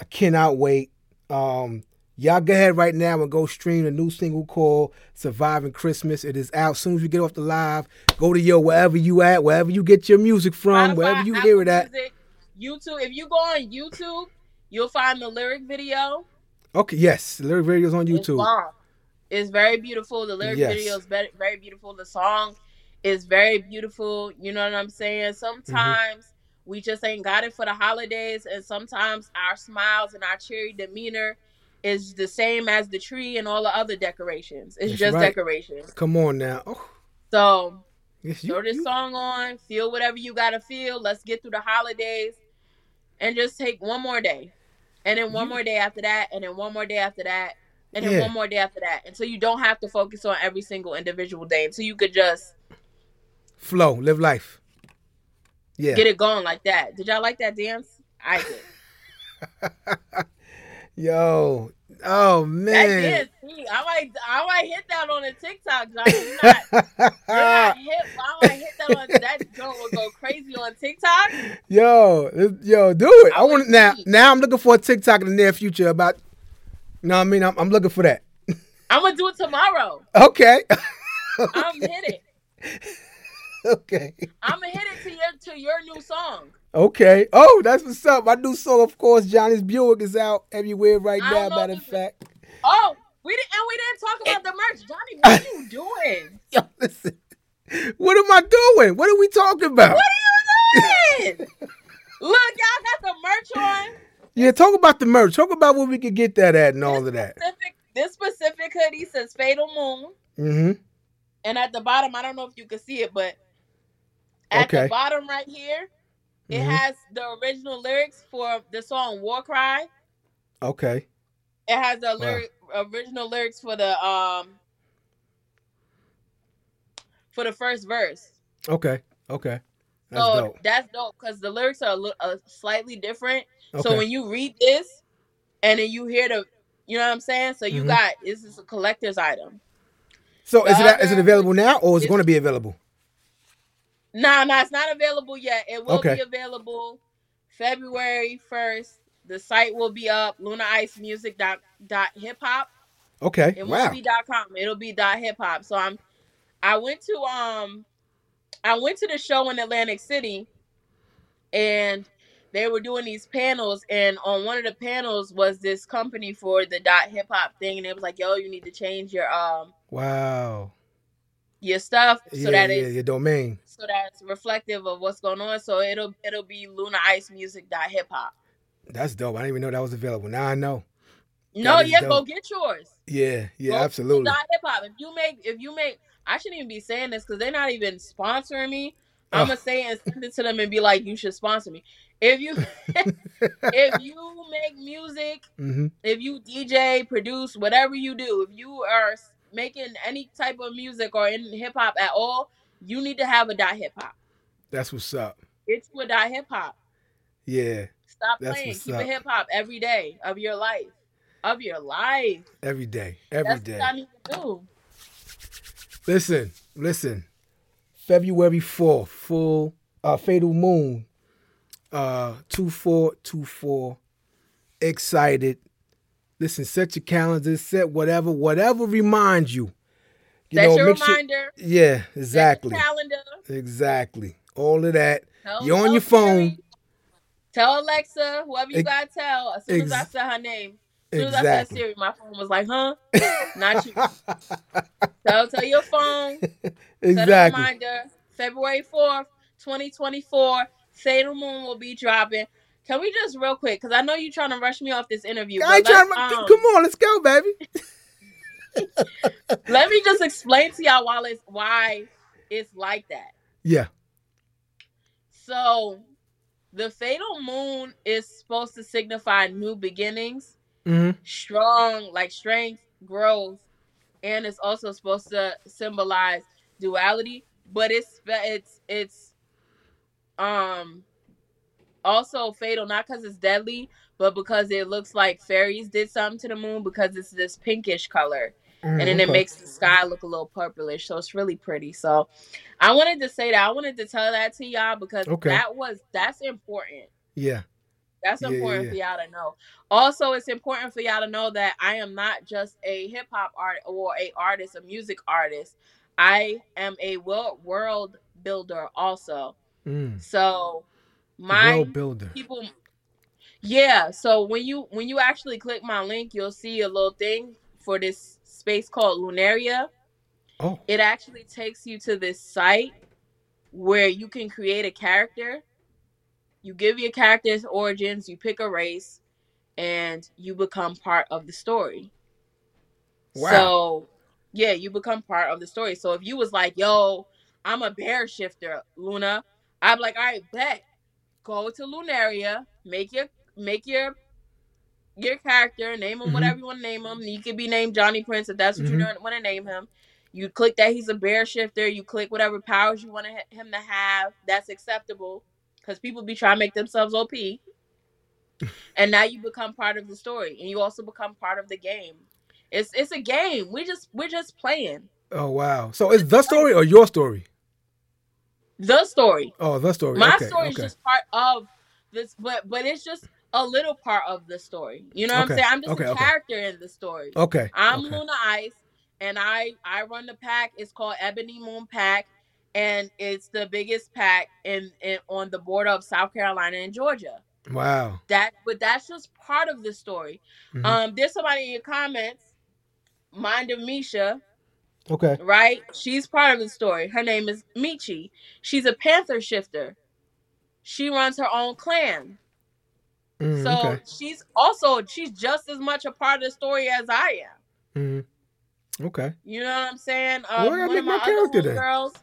I cannot wait. Um, y'all go ahead right now and go stream the new single called "Surviving Christmas." It is out As soon as we get off the live. Go to your wherever you at, wherever you get your music from, Spotify, wherever you Apple hear it at. Music, YouTube. If you go on YouTube, you'll find the lyric video. Okay, yes, the lyric videos on YouTube. It's very beautiful. The lyric Yes. video is very, very beautiful. The song is very beautiful. You know what I'm saying? Sometimes Mm-hmm. we just ain't got it for the holidays, and sometimes our smiles and our cheery demeanor is the same as the tree and all the other decorations. It's That's just right. decorations. Come on now. Oh, So Yes, you- Throw this you- song on, feel whatever you gotta feel. Let's get through the holidays, and just take one more day, and then one You- more day after that, and then one more day after that, and then Yeah. one more day after that, until you don't have to focus on every single individual day. Until you could just flow, live life. Yeah. get it going like that. Did y'all like that dance? I did. Yo. Oh That man. I might, I might hit that on a TikTok, Johnny. You're not, you're not hit. I might hit that on that joint will go crazy on TikTok. yo, yo, do it. I I want now. Now I'm looking for a TikTok in the near future about. What I mean? I'm, I'm looking for that. I'm gonna do it tomorrow. Okay. I'm hit it. okay. I'm gonna hit it to your to your new song. Okay. Oh, that's what's up. My new song, of course, Johnny's Buick is out everywhere right now. Matter of fact. Oh, we didn't and we didn't talk about the merch, Johnny. What are you doing? Yo, listen. What am I doing? What are we talking about? What are you doing? Look, y'all got the merch on. Yeah, talk about the merch. Talk about where we could get that at and all of that. Specific, this specific hoodie says Fatal Moon, Mm-hmm. and at the bottom, I don't know if you can see it, but at Okay. the bottom right here, it Mhm. has the original lyrics for the song War Cry. Okay. It has the lyric, original lyrics for the um for the first verse. Okay. Okay. That's so dope. that's dope because the lyrics are a li- uh, slightly different. Okay. So when you read this and then you hear the, you know what I'm saying? So you Mhm. got this is a collector's item. So is it the it available now or is it going to be available? Nah, nah, it's not available yet. It will Okay. be available February first. The site will be up. Luna Ice Music dot dot hip hop. Okay. It wow. won't be dot com. It'll be dot hip hop. So I'm I went to um I went to the show in Atlantic City and they were doing these panels and on one of the panels was this company for the dot hip hop thing and it was like, yo, you need to change your um Wow. your stuff so yeah, that yeah, it's your domain. so that's reflective of what's going on. So it'll it'll be Luna Ice Music dot hip hop. That's dope. I didn't even know that was available. Now I know. No, yeah, go get yours. Yeah. Yeah. Go absolutely. Dot hip hop. If you make, if you make, I shouldn't even be saying this because they're not even sponsoring me. I'm gonna say it and send it to them and be like, you should sponsor me. If you, if you make music, hmm if you DJ, produce, whatever you do, if you are making any type of music or in hip hop at all, you need to have a dot hip hop. That's what's up. It's a dot hip hop. Yeah. Stop playing. Keep up. it hip hop every day of your life. Of your life. Every day. Every That's day. what I need to do. Listen, listen. February 4th, full uh Fatal Moon. Uh 2424. Excited. Listen, set your calendars, set whatever, whatever reminds you. You Set know, your make sure- reminder. Yeah, set exactly. calendar. Exactly. All of that. Tell- You're on your phone. Tell Alexa, whoever you gotta tell. As soon as I said her name, as soon as I said Exactly. Siri, my phone was like, "Huh? Not you." tell tell your phone. Set a exactly. reminder. February fourth, twenty twenty four. Fatal Moon will be dropping. Can we just real quick? Because I know you're trying to rush me off this interview. I trying to, um, come on, let's go, baby. Let me just explain to y'all why it's why it's like that. Yeah. So, the fatal moon is supposed to signify new beginnings, hmm strong, like strength, growth, and it's also supposed to symbolize duality. But it's it's it's um also fatal not because it's deadly, but because it looks like fairies did something to the moon because it's this pinkish color and then it makes the sky look a little purplish. So it's really pretty. So I wanted to say that. I wanted to tell that to y'all because Okay. that was that's important. Yeah. That's Yeah, important yeah. for y'all to know. Also, it's important for y'all to know that I am not just a hip hop art or a artist, a music artist. I am a world world builder also. Mm. So my World builder. people yeah so when you when you actually click my link you'll see a little thing for this space called lunaria Oh. it actually takes you to this site where you can create a character you give your character's origins you pick a race and you become part of the story Wow. so yeah you become part of the story so if you was like yo I'm a bear shifter, Luna. I'm like, all right, bet. Go to Lunaria, make your make your your character, name him Mhm. whatever you want to name him. You could be named Johnny Prince if that's what Mhm. you want to name him. You click that he's a bear shifter. You click whatever powers you want him to have. That's acceptable because people be trying to make themselves OP. and now you become part of the story, and you also become part of the game. It's it's a game. We just we're just playing Oh wow. So it's the story or your story? the story. Oh, the story. My okay, story is just part of this, but but it's just a little part of the story. You know what Okay, I'm saying? I'm just okay, a okay. character in the story. Okay. I'm okay. Luna Ice, and I I run the pack. It's called Ebony Moon Pack, and it's the biggest pack in, in on the border of South Carolina and Georgia. Wow. That, but that's just part of the story. Mhm. Um, there's somebody in your comments, Mind of Misha, Okay. right? She's part of the story. Her name is Michi. She's a panther shifter. She runs her own clan. Mm, so okay. she's also she's just as much a part of the story as I am. Mhm. Okay. You know what I'm saying? Well, I Um, gotta one make of my, my character other then. homegirls.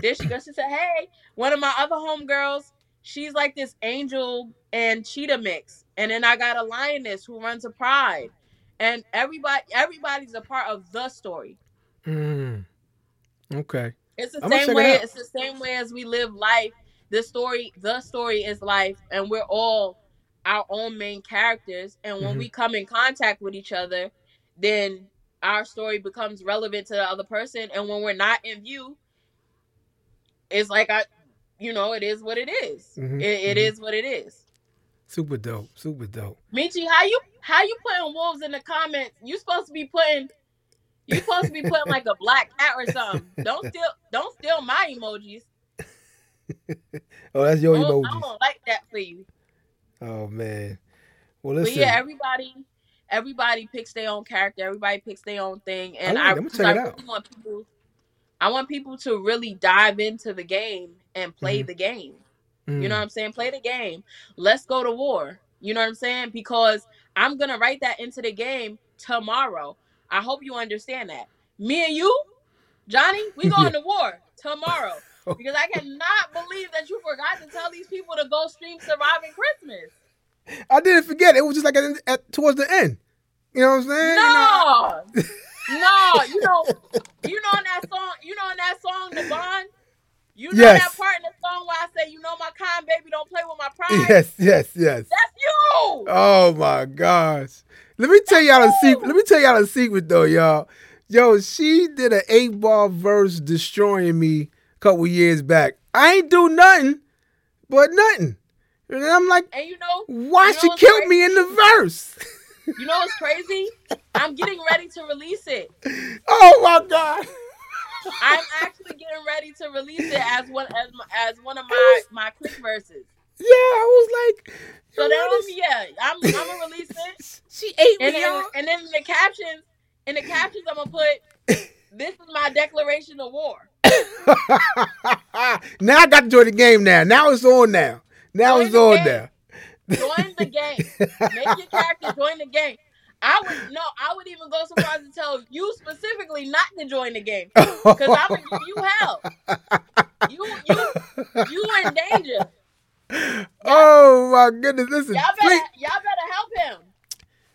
There she goes. She said, "Hey, one of my other homegirls. She's like this angel and cheetah mix, and then I got a lioness who runs a pride, and everybody, everybody's a part of the story. Mm. Okay. It's the I'ma same check it way. It's the same way as we live life. The story, the story is life, and we're all our own main characters. And when Mhm. we come in contact with each other, then our story becomes relevant to the other person. And when we're not in view, it's like I, you know, it is what it is. Mhm, It, it mhm. is what it is. Super dope. Super dope. Michi, how you how you putting wolves in the comments? You supposed to be putting. You supposed to be putting like a black cat or something. Don't steal. Don't steal my emojis. Oh, that's your I don't, I don't like that for you. Oh man. Well, listen. But yeah, everybody, everybody picks their own character. Everybody picks their own thing, and I, it. I'ma 'cause I really want people. I want people to really dive into the game and play Mhm. the game. Mm. You know what I'm saying? Play the game. Let's go to war. You know what I'm saying? Because I'm gonna write that into the game tomorrow. I hope you understand that. Me and you, Johnny, we going to war tomorrow. Because I cannot believe that you forgot to tell these people to go stream Surviving Christmas. I didn't forget. It was just like at, at towards the end. You know what I'm saying? No, no, you know, you know in that song, you know in that song, the bond. You know Yes. that part in the song where I say, "You know my kind, baby, don't play with my pride." Yes, yes, yes. That's you. Oh my gosh. Let me tell y'all a secret. Let me tell y'all a secret though, y'all. Yo, she did an eight ball verse destroying me a couple years back. I ain't do nothing, but nothing. And I'm like, and you know, why You know she killed me in the verse? you know what's crazy? I'm getting ready to release it. oh my god. I'm actually getting ready to release it as one as as one of my my quick verses. Yeah, I was like, So that was yeah, I'm I'm gonna release it. she ate And me, then, y'all. and then in the captions, in the captions, I'm gonna put, "This is my declaration of war." now I got to join the game now. Now it's on now. Now Join it's on now. Join the game. Make your character join the game. I would no, I would even go so far as to tell you specifically not to join the game because I'm gonna give you hell. You you you in danger. oh my goodness! Listen, Y'all better please, y'all better help him.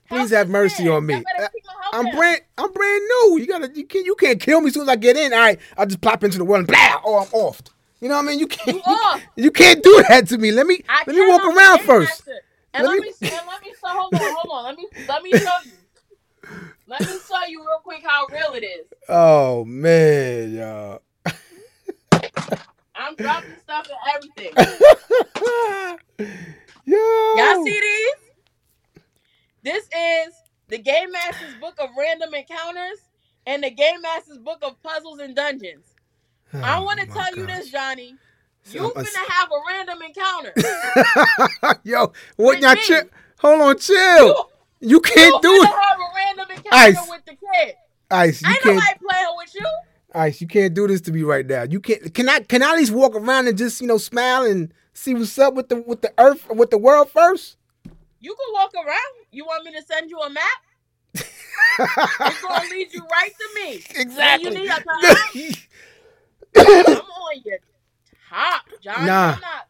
Help Please have mercy man. on me. Y'all better keep him help I'm him. brand, I'm brand new. You gotta, you can't, you can't kill me as soon as I get in. All right, I just plop into the world and blah, oh, I'm off. You know what I mean? You can't, You you can't do that to me. Let me, I let me walk around first. And Let let, me- me, and let me so hold on, hold on. Let me let me show you. Let me show you real quick how real it is. Oh man, y'all. I'm dropping stuff and everything. Yo. Y'all see these? This is the Game Master's Book of Random Encounters and the Game Master's Book of Puzzles and Dungeons. I Oh, want to tell you this, Johnny. So You I'm a- have a random encounter. Yo, what y'all chill? Hold on, chill. You, You you can't do finna it. have a random encounter Ice. with the kid. Ice, you Ain't can't. nobody playing with you. Ice, you can't do this to me right now. You can't. Can I? Can I at least walk around and just you know smile and see what's up with the with the earth with the world first? You can walk around. You want me to send you a map? It's gonna lead you right to me. exactly. Then you need a I'm John, Nah. I'm not.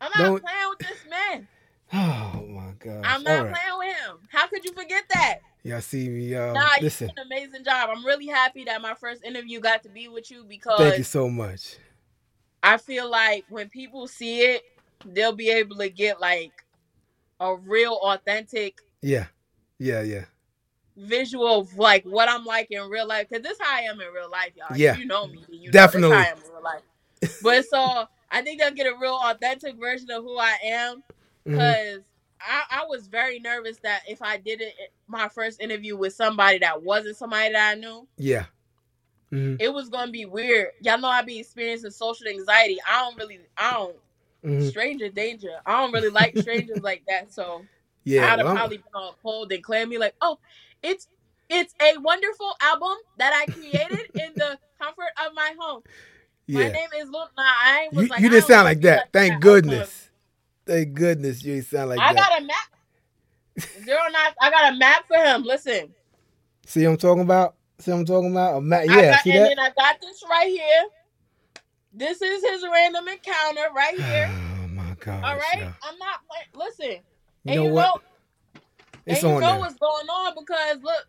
I'm not Don't- playing with this man. Oh my god. I'm not right. playing with him. How could you forget that? Y'all see me, y'all. nah, you did an amazing job. I'm really happy that my first interview got to be with you because thank you so much. I feel like when people see it, they'll be able to get like a real authentic Yeah. Yeah, yeah. Visual of like what I'm like in real life. Cause this is how I am in real life, y'all. Yeah. You know me. You Definitely. Know this how I am in real life. but so I think they'll get a real authentic version of who I am. Because I, I was very nervous that if I did it my first interview with somebody that wasn't somebody that I knew, Yeah. hmm it was gonna be weird. Y'all know I be experiencing social anxiety. I don't really I don't hmm stranger danger. I don't really like strangers like that. So Yeah. I'd have well, I'm- probably been all cold and clammy, like, oh, it's it's a wonderful album that I created in the comfort of my home. My name is. I was You, like, you didn't sound like that. Thank Okay. goodness. Thank goodness you didn't sound like I that. I got a map. Zero nine. I got a map for him. Listen, See what I'm talking about? See what I'm talking about? A ma- I yeah, got, see and that? then I got this right here. This is his random encounter right here. Oh my god. All right, I'm not playing. Listen, You and know you what? know, It's and you on know there. what's going on because look,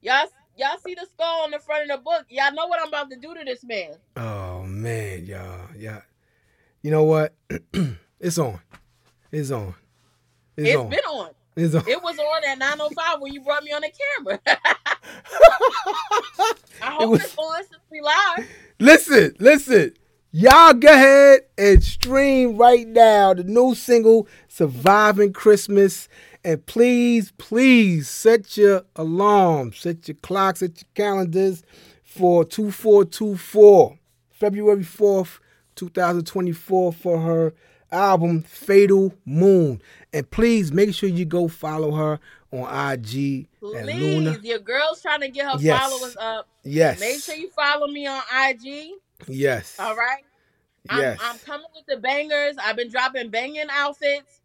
y'all y'all see the skull on the front of the book. Y'all know what I'm about to do to this man. Oh man, y'all. Yeah. You know what? it's on. It's on. It's, It's on. been on. it's on. It was on at 9:05 when you brought me on the camera. I hope was- it's on since we live. listen, listen. Y'all go ahead and stream right now the new single Surviving Christmas. And please, please set your alarms, set your clocks, set your calendars for 2424, February 4th, 2024, for her album Fatal Moon. And please make sure you go follow her on IG. Please, your girl's trying to get her Yes. followers up. Yes. Make sure you follow me on IG. Yes. All right. I'm, Yes. I'm coming with the bangers. I've been dropping banging outfits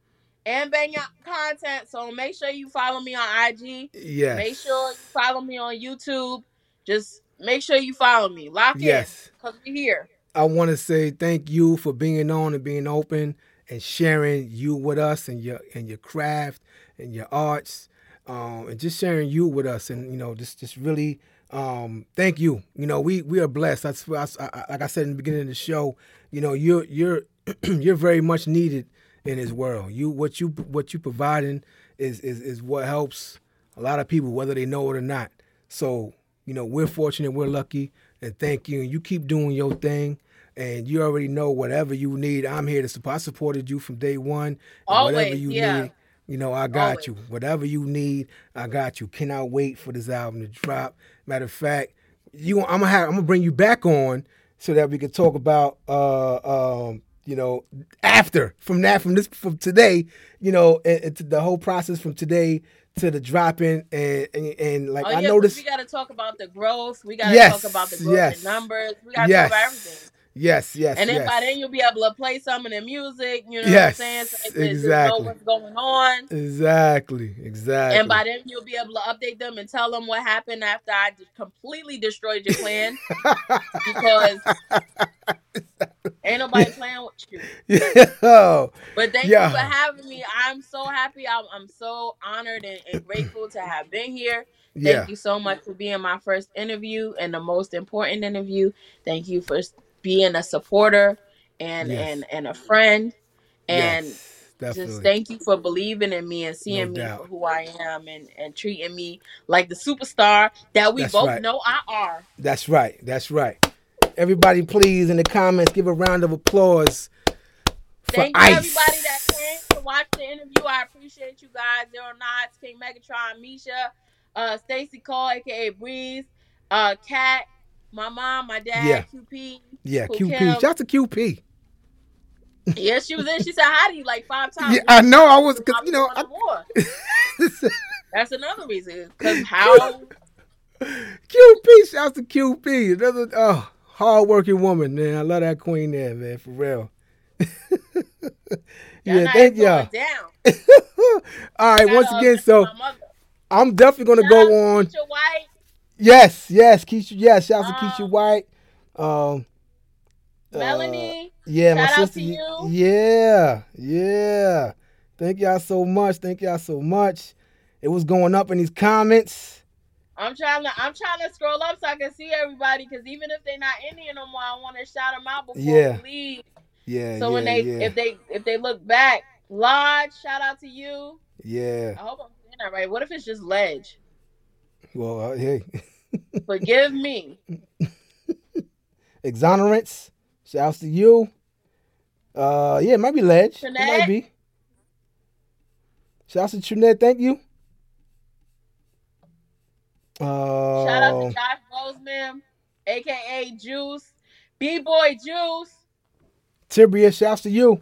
and banging content. So make sure you follow me on IG. Yes. Make sure you follow me on YouTube. Just make sure you follow me. Lock Yes. in. Because we're here. I want to say thank you for being on and being open and sharing you with us and your and your craft and your arts, um, and just sharing you with us. And you know, just just really um, thank you. You know, we we are blessed. That's I, I, like I said in the beginning of the show. You know, you're you're you're very much needed in this world. You what you what you providing is is is what helps a lot of people, whether they know it or not. So you know, we're fortunate, we're lucky, and thank you. And you keep doing your thing. And you already know whatever you need, I'm here to support. I supported you from day one. And whatever you yeah. need, you know, I got Always. you. Whatever you need, I got you. Cannot wait for this album to drop. Matter of fact, you, I'm gonna have, I'm gonna bring you back on so that we can talk about, uh, um, you know, after from that, from this, from today, you know, and to the whole process from today to the dropping, and and, and like Oh, I yeah, 'cause noticed, we got to talk about the growth. We got to Yes, talk about the growth yes. in numbers. We got to Yes. talk about everything. Yes, yes, And then yes, by then you'll be able to play some of the music. You know Yes, what I'm saying? So they exactly. know what's going on. exactly, exactly. And by then you'll be able to update them and tell them what happened after I completely destroyed your plan because ain't nobody playing with you. Yo, But thank Yeah. you for having me. I'm so happy. I'm, I'm so honored and, and grateful to have been here. Thank yeah, you so much for being my first interview and the most important interview. Thank you for being a supporter and Yes. and and a friend. And yes, just thank you for believing in me and seeing me doubt. for who I am and and treating me like the superstar that we That's both right. know I are. That's right. That's right. Everybody, please, in the comments, give a round of applause for Thank you everybody that came to watch the interview. I appreciate you guys. Zero Knots, King Megatron, Misha, uh, Stacy Cole, aka Breeze, uh, Kat, my mom, my dad, Yeah. QP. yeah, QP. Kim? Shout out to QP. Yeah, she was in. She said hi to you like five times. Yeah, I know. I was, cause you know. I, That's another reason. Because how QP. Shout out to QP. Another oh, hardworking woman, man. I love that queen there, man. For real. yeah, thank y'all. All right, once Shout out again, so. I'm definitely gonna Shout go on. Keisha White. Yes, yes, Keisha. Yes, shout out to Keisha Um, White. Um, uh, Melanie, Yeah, Shout my out sister. to you. Yeah, yeah. Thank y'all so much. Thank y'all so much. It was going up in these comments. I'm trying to I'm trying to scroll up so I can see everybody because even if they're not in here no more, I want to shout them out before Yeah. we leave. Yeah. So yeah, when they yeah, if they if they look back, Lodge, shout out to you. yeah. I hope I'm saying that right. What if it's just Ledge? Well, uh, hey, Forgive me. exonerance. Shouts to you. Uh, yeah, it might be Ledge. It might be. Shouts to Trinette. Thank you. Uh, Shout out to Josh Bozeman, aka Juice, B Boy Juice, Tibria. Shouts to you,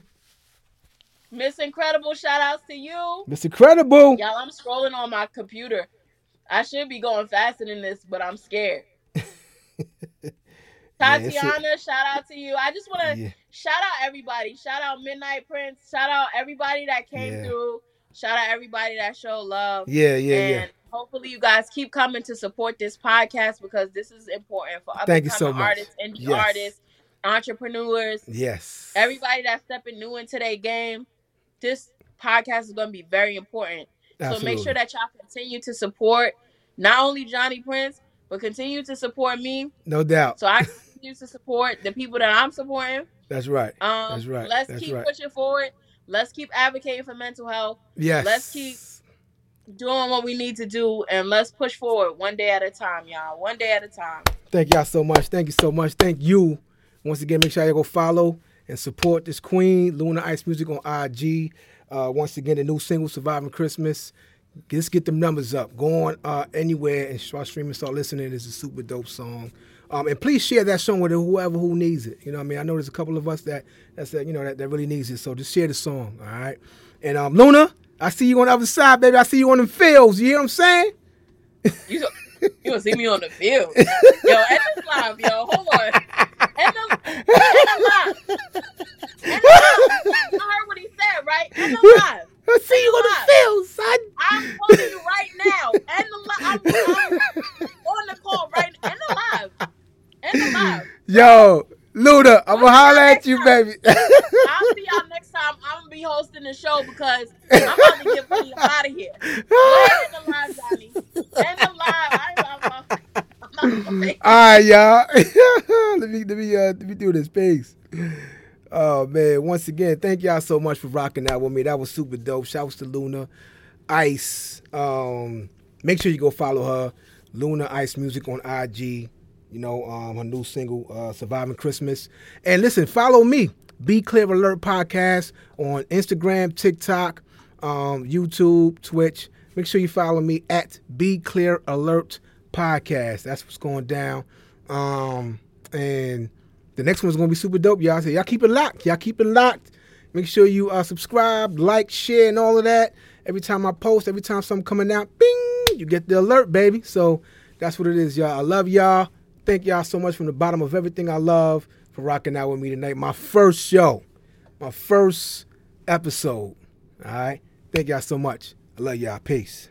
Miss Incredible. Shout outs to you. Miss Incredible. Y'all, I'm scrolling on my computer. I should be going faster than this, but I'm scared. Yeah, Tatiana, shout out to you. I just want to Yeah. shout out everybody. Shout out Midnight Prince. Shout out everybody that came Yeah. through. Shout out everybody that showed love. Yeah, yeah, and yeah. hopefully you guys keep coming to support this podcast because this is important for other Thank you so much. artists, indie Yes. artists, entrepreneurs, Yes. everybody that's stepping new into their game. This podcast is going to be very important. So make sure that y'all continue to support not only Johnny Prince, but continue to support me. No doubt. So I continue to support the people that I'm supporting. That's right. Um, That's right. Let's That's keep right. pushing forward. Let's keep advocating for mental health, Yes. let's keep- doing what we need to do, and let's push forward one day at a time, y'all. One day at a time. Thank y'all so much. Thank you so much. Thank you. Once again, make sure y'all go follow and support this queen, Luna Ice Music on IG. Uh, once again, the new single, Surviving Christmas. Just get them numbers up. Go on uh, anywhere and start streaming, start listening. It's a super dope song. Um, and please share that song with whoever who needs it. You know what I mean? I know there's a couple of us that that's that, you know that, that really needs it. So just share the song, all right? And um, Luna, I see you on the other side, baby. I see you on the fields. You hear what I'm saying? You you gonna see me on the field, yo? End this live, yo. Hold on. End the, end the live. End the live. You heard what he said, right? End the live. I see you on the fields, son. I'm calling you right now. End the live. I'm, on the call right now. End the live. End the live. Yo, Luna, I'm gonna holler at you, baby. I'll see y'all next time. I'm gonna be hosting the show because I'm about to get out of here. End the live, Johnny. End the live. I, not gonna All right, y'all. let me let me uh let me do this. Peace. Oh man, once again, thank y'all so much for rocking out with me. That was super dope. Shouts to Luna Ice. Um, make sure you go follow her, Luna Ice Music on IG. You know, um, her new single, uh, Surviving Christmas. And listen, follow me, Be Clear Alert Podcast on Instagram, TikTok, um, YouTube, Twitch. Make sure you follow me at Be Clear Alert Podcast. That's what's going down. Um, and the next one's gonna be super dope, y'all. So y'all keep it locked. Y'all keep it locked. Make sure you uh, subscribe, like, share, and all of that. Every time I post, every time something coming out, bing, you get the alert, baby. So that's what it is, y'all. I love y'all. Thank y'all so much from the bottom of everything I love for rocking out with me tonight. My first show, my first episode. All right. Thank y'all so much. I love y'all. Peace.